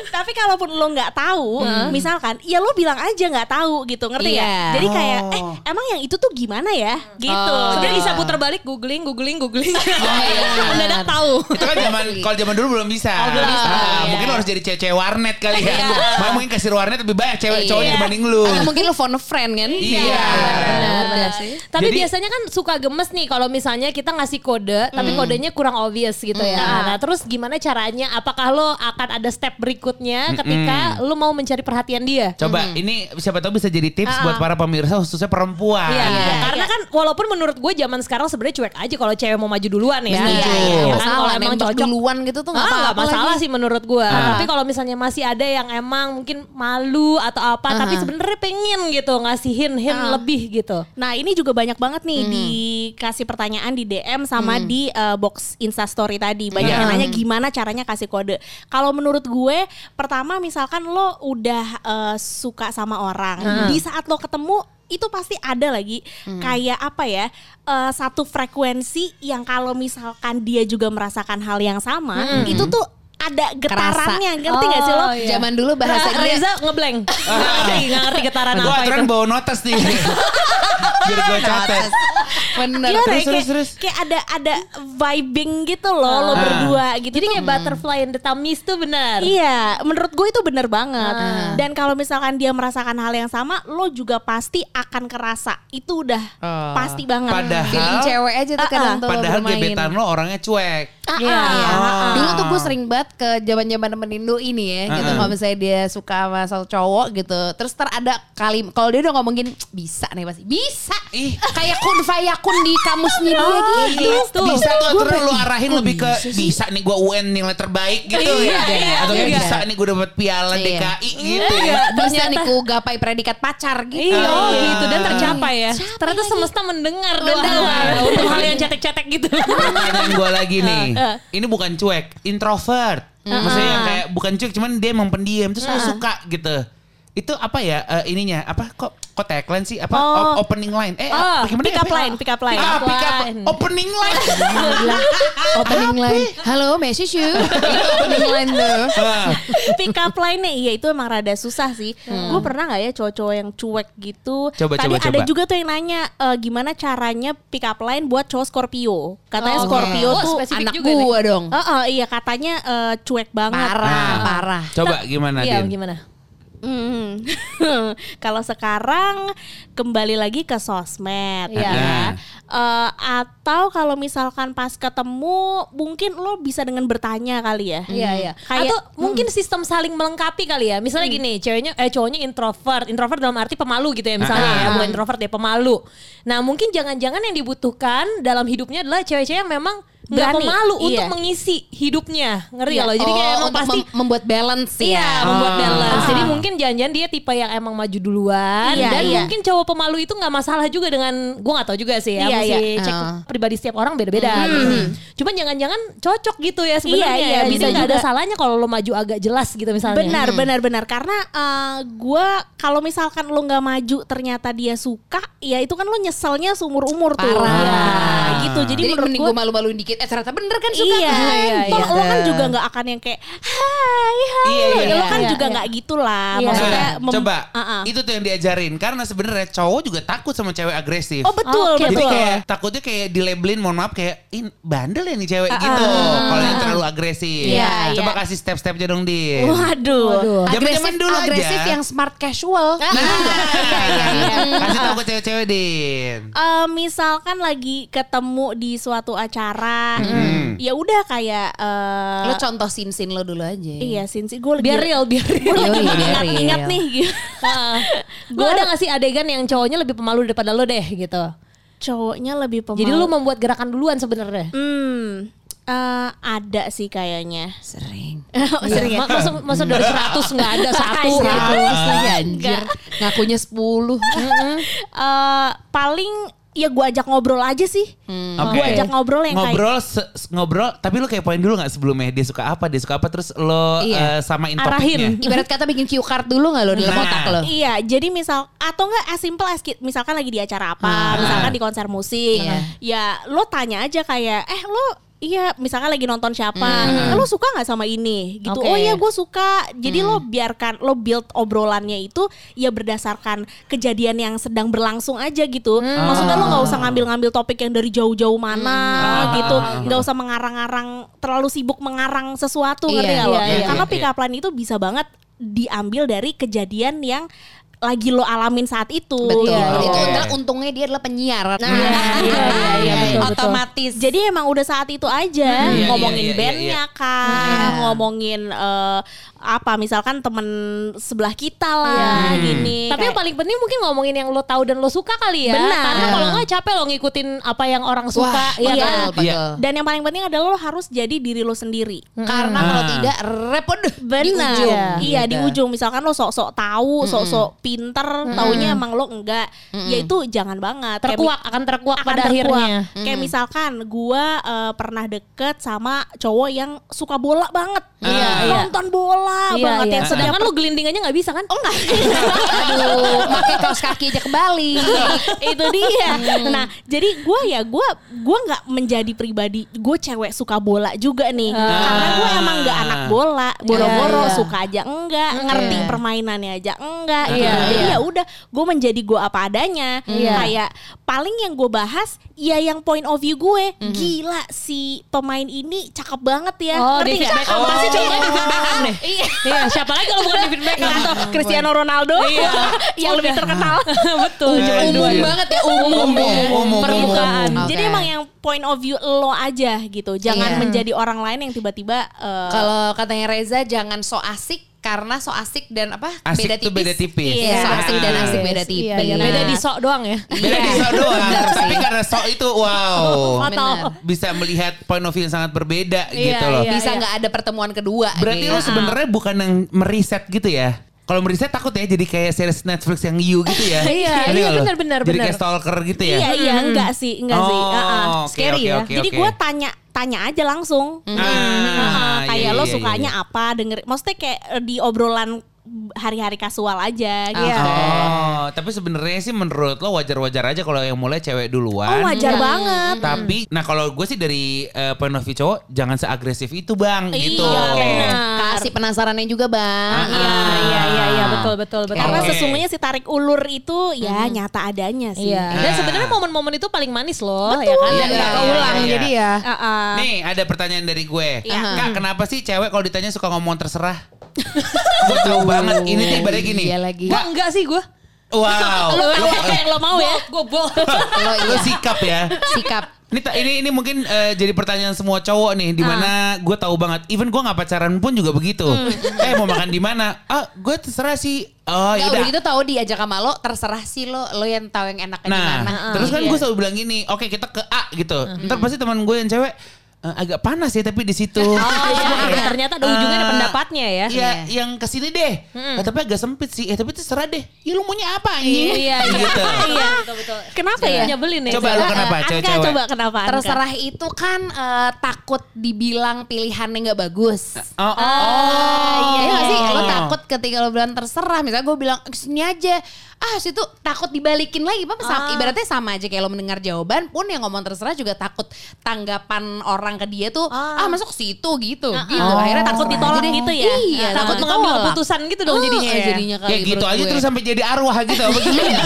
tapi kalaupun lo nggak tahu, misalkan, ya lo bilang aja nggak tahu gitu, ngerti nggak? Iya. Jadi kayak, Oh. eh emang yang itu tuh gimana ya? Gitu. Oh, Sebenarnya iya. bisa putar balik, googling, googling, googling. iya. Mendadak tahu. Itu kan zaman kalau zaman dulu belum bisa. Oh, belum bisa. Ah, Iya. Mungkin lo harus jadi cewek warnet kali ya. Iya. Makanya mungkin kasih warnet lebih banyak cewek Iya. cowoknya dibanding lu. Atau mungkin lu phone a friend kan? Iya. Benar, benar sih. Tapi Jadi- biasanya kan suka gemes nih kalau misalnya kita ngasih kode, tapi kodenya kurang obvious gitu ya. Nah, terus gimana caranya? Apakah lo akan ada step berikutnya ketika lo mau mencari perhatian dia? Coba ini siapa tahu bisa jadi tips buat para pemirsa khususnya perempuan. Iya, Iya. karena kan walaupun menurut gue zaman sekarang sebenarnya cuek aja kalau cewek mau maju duluan ya. Iya, Iya, iya. Nggak Kalau Masalah emang cocok duluan gitu tuh nggak Ah, apa-apa masalah lagi. sih menurut gua. Ah. Tapi kalau misalnya masih ada yang emang mungkin malu atau apa, tapi sebenarnya pengen gitu ngasihin hint lebih gitu. Nah ini juga banyak banget nih dikasih pertanyaan di DM sama di uh, box Instastory tadi. Banyak Iya. yang nanya gimana caranya kasih kode. Kalau menurut gue, pertama misalkan lo udah uh, suka sama orang, di saat lo ketemu itu pasti ada lagi kayak apa ya uh, satu frekuensi yang kalau misalkan dia juga merasakan hal yang sama, itu tuh ada getarannya, ngerti gak sih lo? Oh, iya. Zaman dulu bahasa dia Reza ngeblank. Nggak ngerti, nggak ngerti getaran Gue apa aturan itu. bawa notes nih. Biar gue catat. Bener. Gimana ya, terus, kayak, terus, terus. kayak ada ada vibing gitu loh lo Ah. berdua gitu. Jadi tuh. kayak butterfly in the tummies tuh benar. Iya, menurut gue itu bener banget. Ah. Dan kalau misalkan dia merasakan hal yang sama, lo juga pasti akan kerasa. Itu udah Oh. pasti banget. Padahal- Feeling cewek aja tuh Ah, kadang ah. tuh Padahal bermain. gebetan lo orangnya cuek. Ah, Iya. ah, Iya. ah. Dulu tuh gue sering banget ke zaman-zaman temenin lu ini ya, gitu. Kalau misalnya dia suka sama satu cowok gitu, terus ter ada kali kalau dia udah ngomongin bisa nih pasti bisa. Ih. Kayak kun fayakun di kamusnya dia Oh, gitu. gitu. Bisa tuh terus lu arahin "Ih, lebih ke bisa sih?" bisa nih gue UN nilai terbaik gitu Iya, ya. iya, Atau iya. bisa nih gue dapet piala Iya. DKI gitu. Iya. Bisa nih ku gapai predikat pacar gitu. Iya, oh Iya. gitu dan tercapai ya. Ternyata semesta mendengar doa ya, untuk hal yang cetek-cetek gitu. Pertanyaan gue lagi nih. Ini bukan cuek, introvert. Maksudnya yang kayak bukan cuek, cuman dia emang pendiam. Terus lu suka gitu. Itu apa ya eh, ininya? Apa kok kok tagline sih? Apa Oh. Opening line? Eh, Oh, gimana pick ya? up line, pick up line. Ah, pick up Line. opening line. Opening line. Halo, message you. Opening line tuh. Ah. Pick up line-nya iya itu emang rada susah sih. Gue pernah nggak ya cowok-cowok yang cuek gitu. Coba, Tadi coba, ada coba. juga tuh yang nanya eh, gimana caranya pick up line buat cowok Scorpio. Katanya Oh, Scorpio oke. Oh, tuh spesifik Anak nih. gua dong. Eh, eh, iya katanya eh, cuek banget. Parah, Nah. parah. Coba gimana Iya, gimana? Hmm. Kalau sekarang kembali lagi ke sosmed Iya. ya. Eh, atau kalau misalkan pas ketemu mungkin lo bisa dengan bertanya kali ya. Iya iya. Kayak- Atau mungkin sistem saling melengkapi kali ya. Misalnya gini, ceweknya eh cowoknya introvert. Introvert dalam arti pemalu gitu ya misalnya Ah. ya, bukan introvert ya, pemalu. Nah, mungkin jangan-jangan yang dibutuhkan dalam hidupnya adalah cewek-cewek yang memang nggak Berani, pemalu iya. untuk mengisi hidupnya. Ngerti Iya. ya lo? Jadi kayak Oh, emang untuk pasti mem- membuat balance Iya, ya. membuat Ah. balance. Jadi mungkin jangan-jangan dia tipe yang emang maju duluan Iya, dan iya. mungkin cowok pemalu itu nggak masalah juga dengan gua nggak tahu juga sih ya, Iya, mesti iya. cek Ah. pribadi setiap orang beda-beda. gitu. Cuman jangan-jangan cocok gitu ya sebenarnya. Iya, iya, ya. bisa Jadi nggak ada salahnya kalau lo maju agak jelas gitu misalnya. Benar, benar, benar. Karena eh, gua kalau misalkan lo nggak maju ternyata dia suka, ya itu kan lo nyeselnya seumur umur tuh. Parah. Ya, gitu. Jadi, Jadi, menurut gue malu-maluin dikit gitu. Eh ternyata bener kan suka. Iya, iya, Toh iya. lo kan juga nggak akan yang kayak hai hai. Iya, iya. Lo kan Iya, juga iya. nggak gitu lah. Iya. Maksudnya Nah, mem- coba Uh-uh. itu tuh yang diajarin karena sebenarnya cowok juga takut sama cewek agresif. Oh betul Oke, Jadi betul. kayak takutnya kayak dilabelin mohon maaf kayak in bandel ya nih cewek Ah, gitu. Kalau yang terlalu agresif. Iya, Coba iya. kasih step-stepnya dong Din. Waduh. Waduh. Agresif, dulu aja. agresif yang smart casual. Nah, kasih tahu ke cewek-cewek Din. Eh, misalkan lagi ketemu di suatu acara, ya udah kayak eh, Lo contoh sin-sin lo dulu aja. Iya Sinsi gue lagi Biar real, biar real. Yoi, biar ingat-ingat real. nih gitu. Gue ada gak sih adegan yang cowoknya lebih pemalu daripada lo deh gitu. Cowoknya lebih pemalu. Jadi lu membuat gerakan duluan sebenarnya. Hmm, eh, ada sih kayaknya. Sering. Oh, sering ya? Ma- Masa, masa dari 100 nggak ada satu gitu. Seratus lagi anjir. Ngakunya 10. Eh, paling ya gue ajak ngobrol aja sih. Oke. Gue ajak ngobrol yang kayak ngobrol se- ngobrol tapi lu kayak poin dulu nggak sebelumnya dia suka apa dia suka apa terus lo Iya. eh, samain Arahin. topiknya Ibarat kata bikin cue card dulu gak lo dalam Nah. otak lo? Iya, jadi misal atau enggak as simple as misalkan lagi di acara apa, misalkan di konser musik, Iya. ya lo tanya aja kayak, eh lo Iya, misalkan lagi nonton siapa, "Eh, lo suka nggak sama ini? Gitu. Oke. Oh iya, gue suka. Jadi lo biarkan lo build obrolannya itu ya berdasarkan kejadian yang sedang berlangsung aja gitu. Maksudnya lo nggak usah ngambil-ngambil topik yang dari jauh-jauh mana gitu, nggak usah mengarang-arang terlalu sibuk mengarang sesuatu Iya, ngerti nggak lo? iya, iya, Karena iya. pick up line itu bisa banget diambil dari kejadian yang lagi lo alamin saat itu. Betul. Iya, Itu iya. adalah untungnya dia adalah penyiar. iya, iya, iya, betul, betul. Otomatis. Jadi emang udah saat itu aja Iya, ngomongin iya, iya, bandnya iya. kah, ngomongin eh, apa misalkan temen sebelah kita lah Iya. gini. Tapi yang Kayak- paling penting mungkin ngomongin yang lo tahu dan lo suka kali ya. Benar. Karena kalau nggak capek lo ngikutin apa yang orang suka. Wah, ya iya. kan? betul, Iya. betul. dan yang paling penting adalah lo harus jadi diri lo sendiri. Karena kalau Ah. tidak repot deh di Benar. ujung. Iya di Gitu. ujung misalkan lo sok-sok tahu, sok-sok pinter, taunya emang lo enggak. Ya itu jangan banget. Kayak Terkuak akan terkuak akan pada terkuak. akhirnya. Kayak misalkan gua eh, pernah deket sama cowok yang suka bola banget. Iya, iya. Nonton bola Iya, banget iya. yang Sedangkan lo gelinding aja nggak bisa kan? Oh nggak. Pakai kaos kaki aja kembali. itu dia. Nah, jadi gua ya gua gua nggak menjadi pribadi gue cewek suka bola juga nih. Karena gue emang nggak anak bola, boro-boro Iya, iya. suka aja enggak, ngerti Iya. permainannya aja enggak. Iya, gitu. Jadi iya. ya udah, gue menjadi gue apa adanya. Iya. Kayak paling yang gue bahas ya yang point of view gue. Gila si pemain ini cakep banget ya. Oh, ngerti David? Beckham pasti cowoknya David Beckham deh. Iya. Iya, siapa lagi kalau bukan David Beckham? Atau Cristiano Ronaldo Iya. yang lebih terkenal. Betul. Iya, cuma iya, dua. iya. banget ya umum, Umum, ya. umum, Permukaan. umum. Jadi Oke. emang yang point of view lo aja gitu. Jangan Iya. menjadi orang lain yang tiba-tiba eh, Kalau katanya Reza jangan so asik karena so asik dan apa Asik beda tipis. beda tipis. Iya, so Ah. asik dan asik beda Iya, tipis. iya. Beda di sok doang ya. Beda di sok doang. Tapi karena sok itu wow. Benar. Bisa melihat point of view yang sangat berbeda Iya, gitu loh. iya. Bisa nggak ada pertemuan kedua. Berarti gitu. lo sebenarnya bukan yang meriset gitu ya? Kalau meriset takut ya jadi kayak series Netflix yang You gitu ya. Iya, iya, nggak lo? benar, benar, Jadi benar. kayak stalker gitu ya. Iya iya enggak sih, enggak sih. Oh, Uh-uh. oke, Scary oke, ya. oke, Jadi oke. gue tanya tanya aja langsung. Ah, Uh-uh. iya, kayak lo iya, sukanya iya. apa denger maksudnya kayak eh, di obrolan hari-hari kasual aja gitu. Iya. Oh, tapi sebenarnya sih menurut lo wajar-wajar aja kalau yang mulai cewek duluan. Oh wajar banget. Tapi, nah kalau gue sih dari eh, point of view cowok jangan seagresif itu bang, gitu. Iya. Kasih penasarannya juga bang. Ah, Iya, iya, iya, iya, betul, betul, betul. Karena Oke. sesungguhnya si tarik ulur itu ya nyata adanya sih. Iya. Dan Ah. sebenarnya momen-momen itu paling manis loh, ya kan? Dan Iya, nggak iya, keulang. iya, iya. Jadi ya. Uh-uh. Nih ada pertanyaan dari gue. Iya. Kak kenapa sih cewek kalau ditanya suka ngomong terserah? Gue tahu banget. Ini tuh ibaratnya gini. Iya lagi. Gua enggak sih gue. Wow. Lo apa yang lo mau ya? Gue boh. Lo lu sikap ya. sikap. Ini ini ini mungkin eh, jadi pertanyaan semua cowok nih, di mana gue tahu banget. Even gue nggak pacaran pun juga begitu. Eh mau makan di mana? Ah gue terserah sih. Oh yaudah. udah gitu tahu diajak sama lo terserah sih lo lo yang tahu yang enaknya di Nah, mana. terus kan Iya. gue selalu bilang gini, oke kita ke A gitu. Ntar pasti teman gue yang cewek "Eh, agak panas ya tapi di situ. Oh iya, ternyata ada ujungnya ada Eh, pendapatnya ya. Iya, yang ke sini deh. Eh, tapi agak sempit sih. Eh, tapi terserah deh. Ya lu maunya apa anjing? Iya, iya. Gitu. Iya, betul, betul. Kenapa ya? Nyebelin ya. Coba lu kenapa Anka cewek-cewek? coba kenapa? Anka? Terserah itu kan eh, takut dibilang pilihannya nggak bagus. Oh, oh, Iya nggak sih? Lo takut ketika lo bilang terserah, misalnya gue bilang ke sini aja, ah situ takut dibalikin lagi, apa sama, ibaratnya sama aja kayak lo mendengar jawaban pun yang ngomong terserah juga takut tanggapan orang ke dia tuh, ah, masuk ke situ gitu, gitu. Oh. Akhirnya Takut ditolak Jadi- gitu ya? Iya, takut mengambil keputusan gitu dong jadinya ya. jadinya Kayak gitu menurut aja gue. terus sampai jadi arwah gitu apa gimana?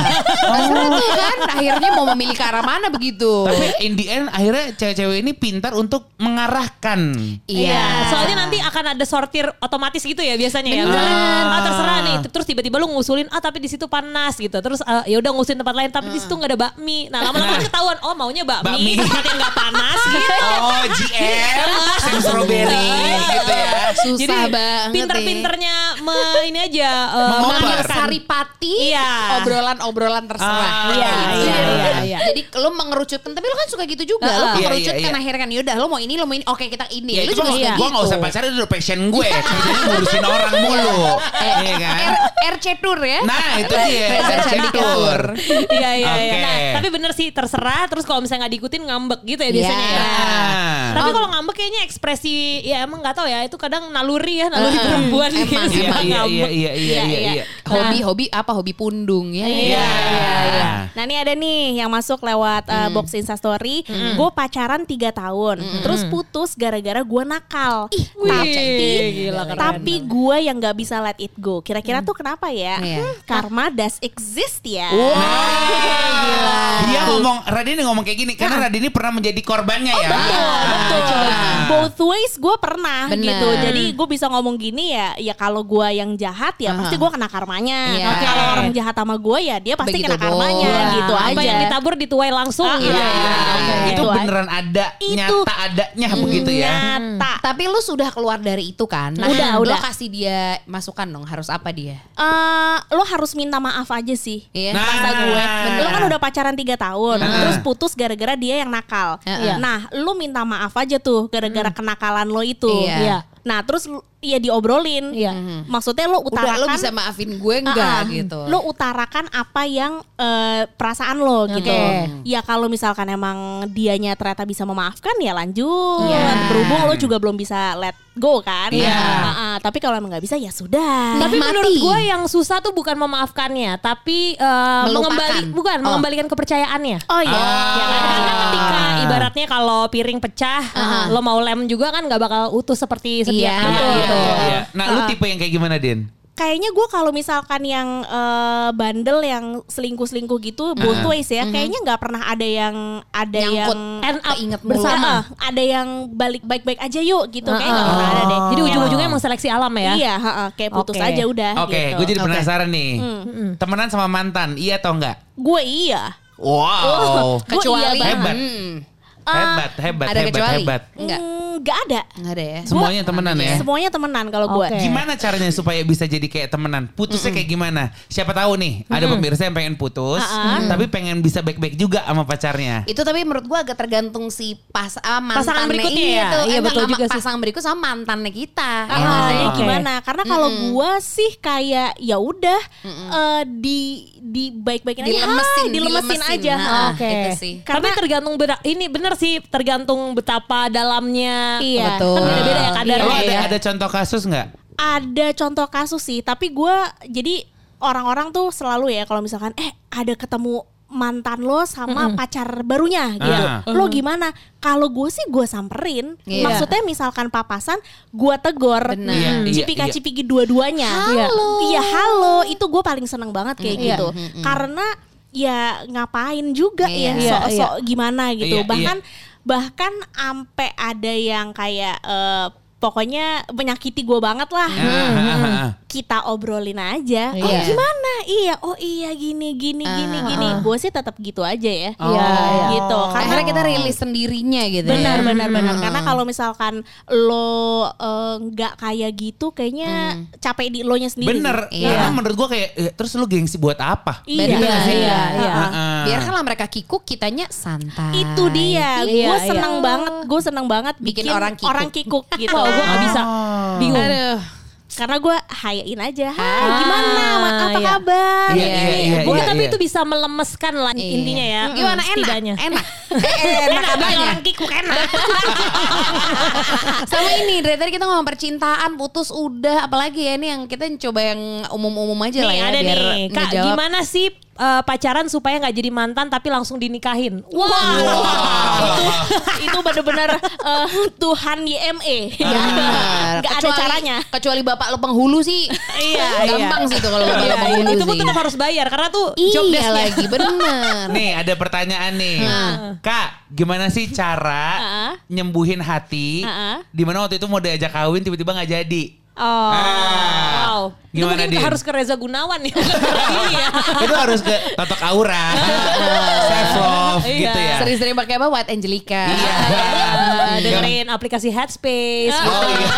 Tuh kan akhirnya mau memilih ke arah mana begitu. Tapi in the end akhirnya cewek-cewek ini pintar untuk mengarahkan. Iya, soalnya nanti akan ada sortir otomatis gitu ya biasanya ya. Misalnya, ah terserah nih, terus tiba-tiba lu ngusulin, ah tapi di situ panas gitu. Terus ah, ya udah ngusulin tempat lain, tapi di situ nggak ada bakmi. Nah lama-lama kan ketahuan, oh maunya bakmi, Bakmi. tempat yang nggak panas gitu. Oh GM, Sam Strawberry gitu ya. Susah Jadi banget pinter-pinternya me- ini aja eh, mengakhirkan. Saripati Iya. obrolan-obrolan terserah. Ah, iya, Gitu. iya, iya, iya. Jadi lo mengerucutkan tapi lo kan suka gitu juga. Ah, lo ah. mengerucutkan Iya, iya, iya. akhirnya kan yaudah lo mau ini lo mau ini oke kita ini. Ya lo juga mah suka gue gak gitu. usah pacaran itu udah passion gue. Kerjanya ngurusin orang mulu. Iya kan? R- RC Tour ya. Nah itu dia. Tour. Iya iya iya. Nah, tapi bener sih terserah. Terus kalau misalnya nggak diikutin ngambek gitu ya biasanya Iya. ya. Tapi kalau ngambek kayaknya ekspresi ya emang nggak tahu ya itu kadang naluri ya naluri perempuan Emang, gitu. Iya emang. iya iya Ngambek. iya iya iya. iya. Hobi hobi apa hobi pundung ya. Iya, iya, iya. Nah ini ada nih yang masuk lewat uh, box instastory. Gue pacaran 3 tahun, terus putus gara-gara gue nakal. tapi gila, tapi gue yang nggak bisa let it go. Kira-kira tuh kenapa ya? Iya. Hmm, Does exist ya. Dia ngomong Radini ngomong kayak gini karena Radini pernah menjadi korbannya ya. Betul, betul. Both ways gue pernah Bener. gitu. Jadi gue bisa ngomong gini ya, ya kalau gue yang jahat ya pasti gue kena karmanya. Iya. Oke, Kalau orang jahat sama gue ya dia pasti Begitu kena karmanya doang. gitu Apa aja. yang ditabur dituai langsung Ah, gitu. Iya, iya, iya, oke. iya. Itu beneran ada Itu. nyata adanya begitu ya. Nyata. Tapi lu sudah keluar dari itu kan? Udah, lo udah. kasih dia masukan dong. Harus apa dia? Eh, lo harus minta maaf aja sih. Iya. Nah, Kata gue, bener. lo kan udah pacaran 3 tahun, terus putus gara-gara dia yang nakal. Iya. Nah, lo minta maaf aja tuh gara-gara kenakalan lo itu. Iya. Iya. Nah, terus ya diobrolin. Iya. Maksudnya lo Udah utarakan lo bisa maafin gue enggak Ah, ah. gitu. Lo utarakan apa yang eh, perasaan lo gitu. Oke. Ya kalau misalkan emang dianya ternyata bisa memaafkan ya lanjut. Iya. Berhubung lo juga belum bisa let go kan. Iya. Ah, ah. Tapi kalau emang nggak bisa ya sudah. Tapi Nikmati. menurut gue yang susah tuh bukan memaafkannya, tapi Melupakan. mengembali bukan Oh. mengembalikan kepercayaannya. Oh iya. Ah. Ya kan? Karena ketika ibaratnya kalau piring pecah, lo mau lem juga kan nggak bakal utuh seperti Iya. Iya, gitu. iya, iya. Nah, lu Ah. tipe yang kayak gimana, Din? Kayaknya gue kalau misalkan yang eh, bandel yang selingkuh-selingkuh gitu both ways ya, kayaknya nggak pernah ada yang ada Nyangkut. yang End up mulu. bersama. Ah, ada yang balik baik-baik aja yuk gitu kayak nggak Ah, pernah ada deh. Jadi ujung-ujungnya emang seleksi alam ya. Iya, ha-ha, kayak putus Oke. aja udah. Oke, gitu. gue jadi penasaran nih. Temenan sama mantan, iya atau enggak? Gue iya. Wow. Gua Kecuali iya Hebat. Hmm. Hebat, hebat, ada hebat, kecuali? hebat. Enggak. Hmm, Nggak ada. Enggak ada ya. Semuanya temenan ya. Semuanya temenan kalau gue. Gimana caranya supaya bisa jadi kayak temenan? Putusnya kayak gimana? Siapa tahu nih, ada pemirsa yang pengen putus, tapi pengen bisa baik-baik juga sama pacarnya. Itu tapi menurut gua agak tergantung si pas ah, mantannya Pasangan berikutnya iya, ya? tuh. Iya, Enggak, betul sama juga sih. Pasangan berikut sama mantannya kita. Ah, ya nggak jadi Oke. gimana? Karena kalau gue sih kayak ya udah eh, di di baik-baikin aja, Dilemesin, Hai, dilemesin, dilemesin. aja. Nah, Ah. Oke. Itu sih. Tapi Karena- tergantung beda- ini bener sih tergantung betapa dalamnya. Iya. Betul. Kan beda-beda ya kadarnya Lo ada ya. ada contoh kasus nggak? Ada contoh kasus sih, tapi gue jadi orang-orang tuh selalu ya kalau misalkan eh ada ketemu mantan lo sama pacar barunya gitu. Ah. Lo gimana? Kalau gue sih gue samperin. Iya. Maksudnya misalkan papasan, gue tegor. Benar. Iya, iya, Cipika-cipiki dua-duanya. Halo. Iya, halo. Itu gue paling seneng banget kayak Iya. gitu. Karena ya ngapain juga Iya. ya sok-sok gimana gitu. Iya, iya. Bahkan ampe ada yang kayak eh, pokoknya menyakiti gue banget lah. Ah, ah, ah, ah. Kita obrolin aja. Oh Iya. gimana? Iya. Oh iya gini gini gini gini. Gue sih tetap gitu aja ya. Oh. Iya, iya. Gitu. Karena Akhirnya kita rilis sendirinya gitu benar ya. benar benar. Karena kalau misalkan lo eh, nggak kayak gitu, kayaknya capek di lo nya sendiri. Bener. Iya. karena menurut gue kayak eh, terus lu gengsi buat apa? Iya, Gitu nggak sih? iya, iya. Ah, ah. Biarkanlah mereka kikuk, kitanya santai. Itu dia. Iya, gue iya. seneng banget. Gue seneng banget Bikin bikin, orang kikuk. orang kikuk gitu. Oh, gue gak bisa. Bingung. Aduh. Karena gue hayain aja. Hai, gimana? Ma- Apa iya. kabar? Iya, iya, iya, Mungkin iya, tapi iya. itu bisa melemeskan lah Iya. intinya ya. Gimana enak? setidaknya. Enak. Eh, enak Enak apanya? orang kikuk enak. Sama ini dari tadi kita ngomong percintaan, putus udah, apalagi ya ini yang kita coba yang umum-umum aja lah Nih ya ada biar nih, Kak ngejawab. gimana sih eh, pacaran supaya nggak jadi mantan tapi langsung dinikahin? Wah, itu itu bener-bener eh, Tuhan YME. Ya. Benar. Gak ada Kecuali- caranya. Kecuali bapak lo penghulu sih. Iya, Gampang iya. sih tuh kalau bapak Iya, lo penghulu itu pun tetap harus bayar karena tuh job Iya desk-nya. lagi, bener. Nih ada pertanyaan nih. Nah. Kak, gimana sih cara Ah. nyembuhin hati Ah. di mana waktu itu mau diajak kawin tiba-tiba nggak jadi? Oh, Ah. wow. Itu Gimana, mungkin Din? harus ke Reza Gunawan ya. Ini ya. itu harus ke totok aura, self love Iya. gitu ya. Sering-sering pakai apa? White Angelica. Iya. Eh, dengerin aplikasi Headspace. Oh iya.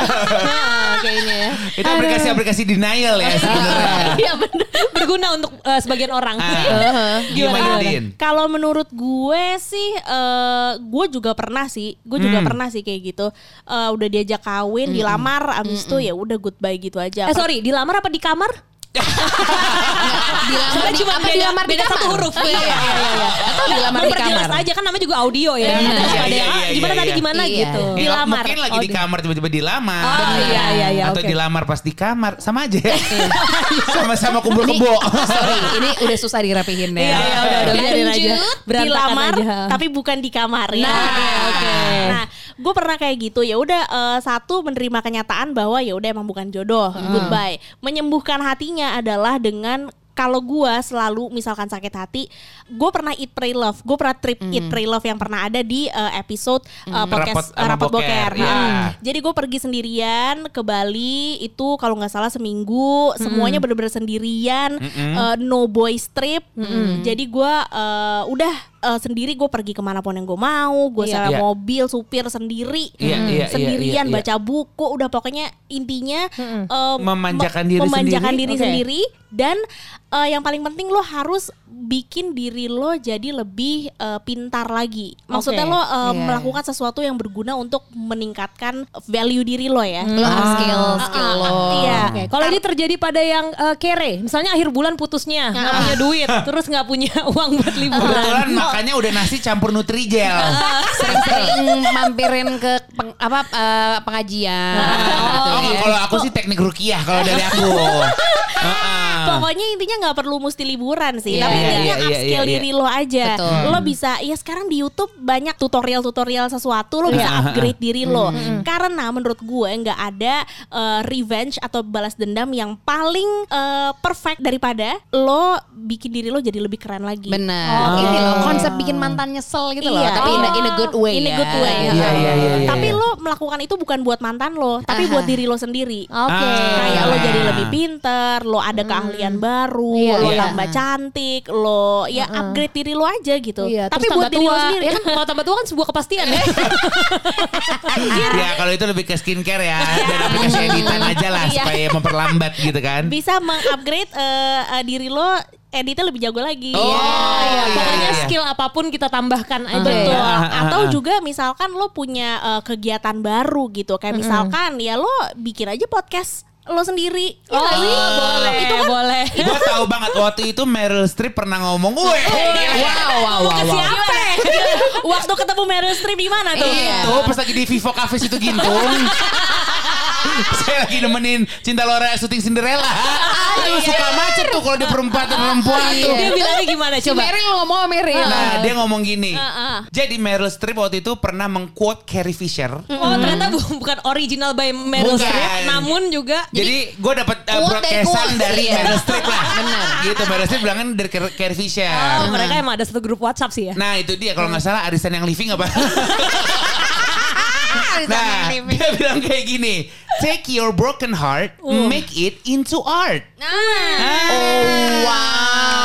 Nah, kayaknya ya. Itu aplikasi-aplikasi denial ya sebenarnya. Iya bener. Berguna untuk eh, sebagian orang. Ah. Gimana Din? Kalau menurut gue sih, eh, gue juga pernah sih, gue juga Hmm. pernah sih kayak gitu. Eh, udah diajak kawin, dilamar, abis itu ya udah goodbye gitu aja. Eh sorry, dilamar apa di kamar? Dilamar di, cuma apa beda, dilamar di beda kamar? satu huruf. Iya, iya, iya. iya. Atau dilamar di kamar? aja kan namanya juga audio ya. Ada Iya, iya, yang, iya, gimana iya, tadi iya. gimana Iya. gitu. Iya, Dilamar. Mungkin lagi Oh, di kamar tiba-tiba dilamar. Oh, iya, iya, iya, Atau oke. dilamar pas di kamar sama aja. Sama-sama kumpul kebo. Sorry, ini udah susah dirapihin ya. Iya, iya, udah, udah, aja. Lanjut. Berantakan dilamar aja. tapi bukan di kamar ya. Nah, oke. Nah, gue pernah kayak gitu ya udah eh, satu menerima kenyataan bahwa ya udah emang bukan jodoh, goodbye. Menyembuhkan hatinya adalah dengan kalau gue selalu misalkan sakit hati, gue pernah eat pray love, gue pernah trip eat pray love yang pernah ada di eh, episode eh, podcast Rapot sama rapot boker, boker. iya. Nah, Jadi gue pergi sendirian ke Bali itu kalau nggak salah seminggu, semuanya bener-bener sendirian, eh, no boys trip. Jadi gue eh, udah eh, sendiri gue pergi ke mana pun yang gue mau, gue Iya. sewa Iya. mobil, supir sendiri, Iya, Hmm, iya, iya, sendirian iya, iya. baca buku, udah pokoknya intinya eh, Memanjakan me- diri memanjakan sendiri. diri Oke. sendiri dan eh, yang paling penting lo harus bikin diri lo jadi lebih eh, pintar lagi. Maksudnya Oke. lo eh, Iya. melakukan sesuatu yang berguna untuk meningkatkan value diri lo ya. Lo harus skill, skill Ah, ah, lo. Iya. Oke, Kalau ini terjadi pada yang eh, kere, misalnya akhir bulan putusnya nggak punya duit, terus nggak punya uang buat liburan. Kebetulan makannya udah nasi campur Nutrijel. Sering-sering mampirin ke peng- apa eh, pengajian. gitu Oh, ya. kalau aku sih teknik rukiah kalau dari aku. Heeh. Pokoknya intinya nggak perlu mesti liburan sih, Iya, tapi iya, intinya iya, iya, upskill iya. diri lo aja. Betul. Lo bisa ya sekarang di YouTube banyak tutorial-tutorial sesuatu lo bisa Iya. upgrade diri lo. Karena menurut gue nggak ada eh, revenge atau balas dendam yang paling eh, perfect daripada lo bikin diri lo jadi lebih keren lagi. Benar. Ini loh konsep bikin mantan nyesel gitu loh. Iya. Tapi in a, in a good way In a ya. good way. Iya, iya, iya, iya, Tapi lo melakukan itu bukan buat mantan lo, tapi Aha. buat diri lo sendiri. Oke. Ah. Kayak lo jadi lebih pinter, lo ada keahlian baru, Iya, lo iya. tambah cantik, lo ya upgrade diri lo aja gitu. Iya, Tapi buat diri lo tua. sendiri. Ya kan kalau tambah tua kan sebuah kepastian ya. ya kalau itu lebih ke skincare ya dan aplikasi editan aja lah Iya. supaya memperlambat gitu kan. Bisa mengupgrade eh, eh, diri lo editnya lebih jago lagi. Oh, Iya, iya, pokoknya iya. skill apa pun kita tambahkan aja. Betul. Ah, ah, ah, Atau juga misalkan lo punya eh, kegiatan baru gitu. Kayak misalkan ya lo bikin aja podcast lo sendiri. Ya Oh, sih? boleh, Itu kan boleh. Gue tahu banget waktu itu Meryl Streep pernah ngomong, "Weh, Wow, wow, wow, wow. Siapa? Waktu ketemu Meryl Streep di mana tuh? Iya. itu pas lagi di Vivo Cafe situ Gintung." Saya lagi nemenin Cinta Laura syuting Cinderella. Aduh, suka macet tuh kalau di perempatan perempuan tuh. Dia bilangnya gimana Si coba? Meryl ngomong sama Meryl. Nah, dia ngomong gini. ah. Jadi Meryl Streep waktu itu pernah mengquote Carrie Fisher. Oh ternyata bu- bukan original by Meryl. Streep, namun juga Jadi gue dapat uh, quote deh, broadcastan dari Iya. Meryl Streep lah. Benar. Gitu Meryl Streep bilangnya dari Car- Carrie Fisher. oh, mereka emang ada satu grup WhatsApp sih ya. Nah itu dia kalau nggak salah arisan yang living apa? nah dia bilang kayak gini, take your broken heart, make it into art. Nah, Oh wow.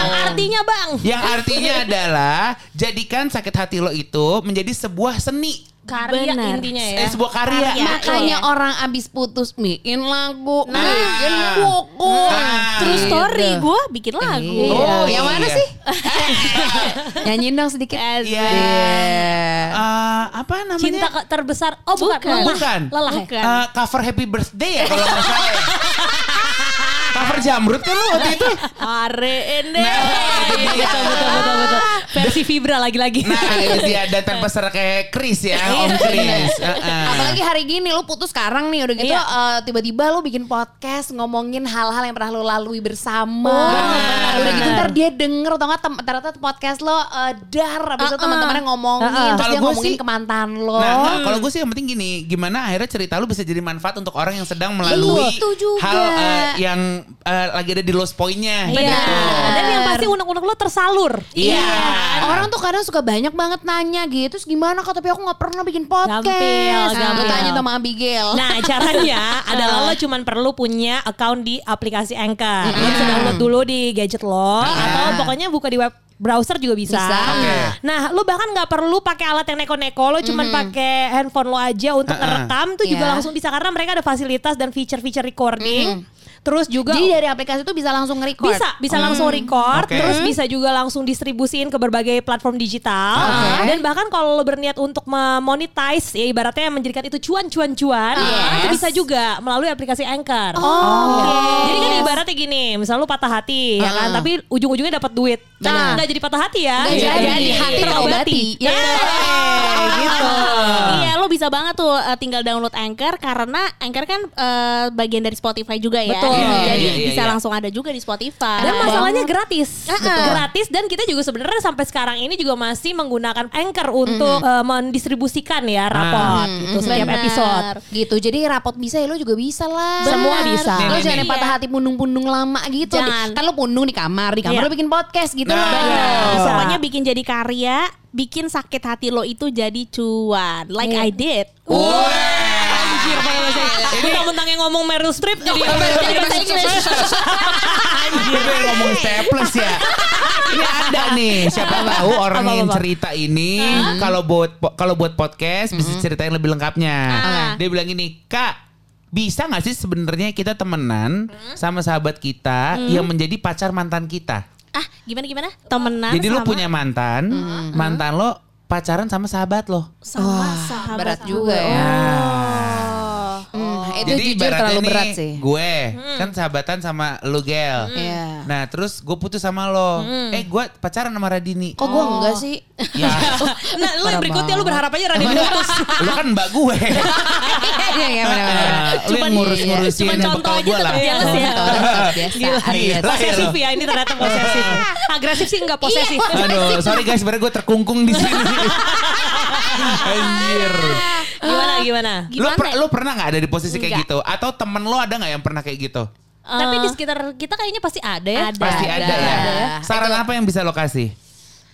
Yang Yang artinya bang. Yang artinya adalah jadikan sakit hati lo itu menjadi sebuah seni. Karya intinya ya. Eh, sebuah karya. Karya. Makanya Iya. orang abis putus bikin lagu, Nah. bikin buku. Nah. True story Gitu. gue bikin lagu. Oh, yang mana iya. sih? Nyanyiin dong sedikit. Iya. Eh, apa namanya? Cinta ke- terbesar. Oh bukan. Bukan. Lelah. Bukan. Lelah ya? Bukan. Eh, cover Happy Birthday ya kalau nggak salah. cover Jamrut kan lo waktu itu. Are ende. Nah. Betul, betul, betul, betul. Versi Vibra lagi-lagi. Nah itu dia dan tanpa serak kayak Chris ya Om Chris Heeh. Apalagi hari gini lu putus sekarang nih udah gitu Iya. eh, tiba-tiba lu bikin podcast ngomongin hal-hal yang pernah lu lalui bersama. benar, udah gitu ntar dia denger atau enggak tem- ternyata podcast lo eh, dar habis itu teman-temannya ngomongin Uh-uh. terus Kalau dia ngomongin sih- ke mantan lo. Nah, nah, kalau gue sih yang penting gini, gimana akhirnya cerita lu bisa jadi manfaat untuk orang yang sedang melalui hal eh, yang eh, lagi ada di lost point-nya. Iya. gitu. Dan yang pasti unek-unek lo tersalur. Iya. Orang tuh kadang suka banyak banget nanya gitu, terus gimana kok tapi aku nggak pernah bikin podcast. Gampil, Nah, gampil. Lu tanya sama Abigail. Nah caranya adalah lo cuman perlu punya account di aplikasi Anchor. Lo bisa download dulu di gadget lo atau pokoknya buka di web browser juga bisa. Bisa. Nah, lu bahkan nggak perlu pakai alat yang neko-neko, lo cuman pakai handphone lo aja untuk Uh-uh. ngerekam tuh juga Iya. langsung bisa karena mereka ada fasilitas dan feature-feature recording. Terus juga Jadi dari aplikasi itu bisa langsung nge-record. bisa bisa langsung record Oke. terus bisa juga langsung distribusiin ke berbagai platform digital Oke. dan bahkan kalau lo berniat untuk memonetize ya ibaratnya menjadikan itu cuan-cuan-cuan itu Yes. bisa juga melalui aplikasi Anchor. Oke. Jadi kan ibaratnya gini, misal lu patah hati ya kan, tapi ujung-ujungnya dapat duit. Nah, nggak jadi patah hati ya. Nggak Jadi jadi, hati terobati. Ya, gitu. Iya lo bisa banget tuh uh, tinggal download Anchor karena Anchor kan uh, bagian dari Spotify juga ya. Betul. Iya, Jadi iya, iya, bisa iya. langsung ada juga di Spotify. Dan masalahnya gratis. Uh-uh. Gratis dan kita juga sebenarnya sampai sekarang ini juga masih menggunakan Anchor untuk eh, mendistribusikan ya rapot gitu setiap Benar. episode. gitu jadi rapot bisa ya lo juga bisa lah Semua bisa. lo jangan yang patah hati pundung-pundung lama gitu Jangan. kan lo pundung di kamar di kamar Iya. lo bikin podcast gitu Nah. loh Benar. Bisa. Pokoknya bikin jadi karya, bikin sakit hati lo itu jadi cuan. Like Iya. I did. Bahasa Mentang-mentang yang ngomong Meryl Streep jadi jadi bahasa Inggris. Anjir gue ngomong staples ya. Ini ada nih, siapa tahu orang yang cerita ini kalau buat kalau buat podcast bisa ceritain lebih lengkapnya. Dia bilang gini, "Kak, bisa nggak sih sebenarnya kita temenan sama sahabat kita yang menjadi pacar mantan kita? Ah, gimana gimana? Temenan Jadi lu sama- punya mantan, mantan lo pacaran sama sahabat lo. sama sahabat berat juga ya. Oh. Hmm, itu Jadi jujur terlalu nih, berat sih Gue kan sahabatan sama lu Gel. Iya. Nah terus gue putus sama lo. Eh gue pacaran sama Radini. kok gue enggak sih Ya, Nah, lu yang berikutnya lu berharap aja Radini putus. lu kan mbak gue. Iya, iya. Nah, lu yang ngurus-ngurusin cuman yang contoh bekal aja gue lah. tetap jealous ya. Gila. biasa. Posesif ya ini ternyata posesif. Agresif sih enggak posesif. Aduh, sorry guys, sebenarnya gue terkungkung di sini. Anjir. Gimana gimana? Lu, Gimana? per- lu pernah nggak ada di posisi kayak Enggak. gitu? Atau temen lo ada nggak yang pernah kayak gitu? Tapi di sekitar kita kayaknya pasti ada ya. Ada. Pasti ada, ya. ada. Saran apa yang bisa lo kasih?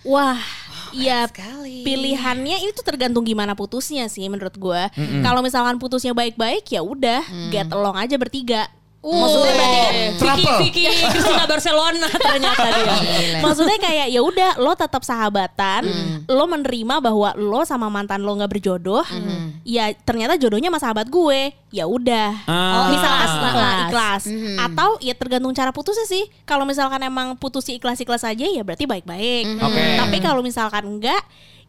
Wah, ya sekali. pilihannya itu tergantung gimana putusnya sih menurut gue. Kalau misalkan putusnya baik-baik ya udah get along aja bertiga. Maksudnya berarti kan Vicky. Vicky Cristina Barcelona ternyata dia. Maksudnya kayak ya udah lo tetap sahabatan, lo menerima bahwa lo sama mantan lo nggak berjodoh, ya ternyata jodohnya sama sahabat gue, ya udah. Ah. misalkan Ikhlas. ikhlas, ikhlas. atau ya tergantung cara putusnya sih. Kalau misalkan emang putusnya ikhlas-ikhlas aja ya berarti baik-baik. Oke. Tapi kalau misalkan enggak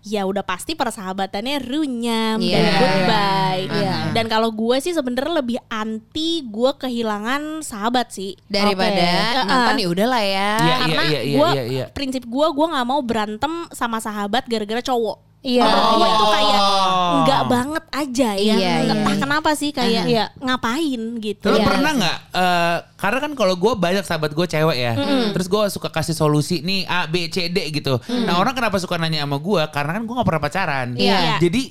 ya udah pasti persahabatannya runyam dan Iya. goodbye. Iya. Dan kalau gue sih sebenarnya lebih anti gue kehilangan sahabat sih. Daripada Oke. mantan Uh-uh. ya udahlah ya. Iya, iya, karena iya, iya, gua iya, iya. prinsip gue gue nggak mau berantem sama sahabat gara-gara cowok Iya. Menurut gue itu kayak Oh. nggak banget aja ya Iya, entah iya. kenapa sih kayak Iya. ngapain gitu Lo ya. pernah nggak? eh, karena kan kalau gue banyak sahabat gue cewek ya, terus gue suka kasih solusi nih A B C D gitu. Nah orang kenapa suka nanya sama gue? Karena kan gue nggak pernah pacaran. Iya. Jadi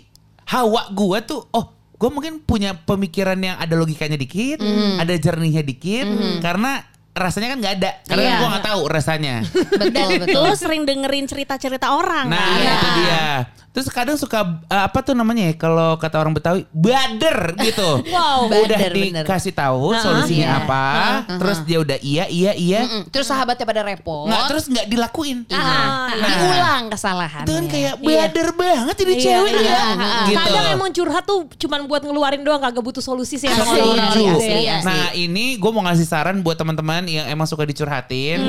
hawa gue tuh, oh gue mungkin punya pemikiran yang ada logikanya dikit, ada jernihnya dikit, karena rasanya kan nggak ada. Karena Iya. gue nggak tahu rasanya. Betul, betul. lo sering dengerin cerita-cerita orang Nah kan? itu dia. Terus kadang suka eh, apa tuh namanya ya kalau kata orang Betawi bader gitu. Wow. udah Bader, bener. dikasih tahu Nah, solusinya iya. apa, terus dia udah iya iya iya. Mm-mm. Terus sahabatnya pada repot. Nggak terus nggak dilakuin. Ah, Nah. diulang kesalahannya. Itu kan kayak bader banget ini Iya, cewek iya. ya. Gitu. Kadang emang curhat tuh cuman buat ngeluarin doang kagak butuh solusi sih emang asli. Nah ini gue mau ngasih saran buat teman-teman yang emang suka dicurhatin.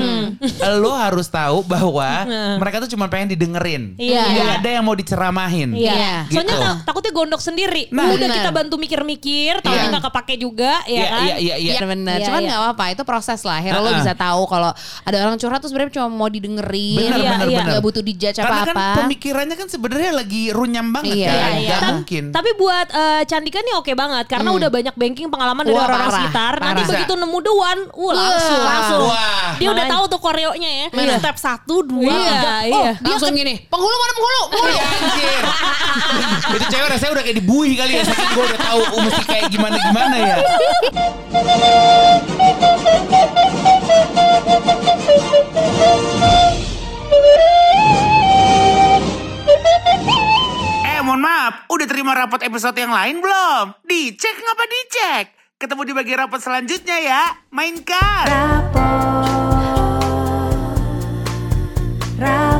Lo harus tahu bahwa mereka tuh cuma pengen didengerin. Iya, iya. ada yang mau diceramahin. Iya. Soalnya Gitu. ta- takutnya gondok sendiri. Nah, Udah benar. kita bantu mikir-mikir, tahunya Iya. nggak kepake juga, ya Iya, kan? iya, iya, iya. Iya benar. Iya, Cuman iya. nggak apa-apa, itu proses lah. Akhirnya lo Ah-ah. bisa tahu kalau ada orang curhat tuh sebenarnya cuma mau didengerin. Benar, Iya, benar, iya. benar. Nggak butuh dijudge Karena kan apa-apa. pemikirannya kan sebenarnya lagi runyam banget Iya, kan. iya. Gak Ta- mungkin. Tapi buat eh, Candika nih oke banget karena udah banyak banking pengalaman dari orang-orang sekitar. Nanti begitu nemu the one, uh langsung langsung. Wah. Dia udah tahu tuh koreonya ya. Step satu, dua, Iya, tiga. iya. dia Langsung gini, penghulu mana penghulu? Penghulu anjir. Itu cewek rasanya udah kayak dibuih kali ya. Saking gue udah tahu oh, mesti kayak gimana-gimana ya. Eh mohon maaf, udah terima rapat episode yang lain belum? Dicek ngapa dicek? Ketemu di bagian rapat selanjutnya ya. Mainkan. Rapot. Rapot.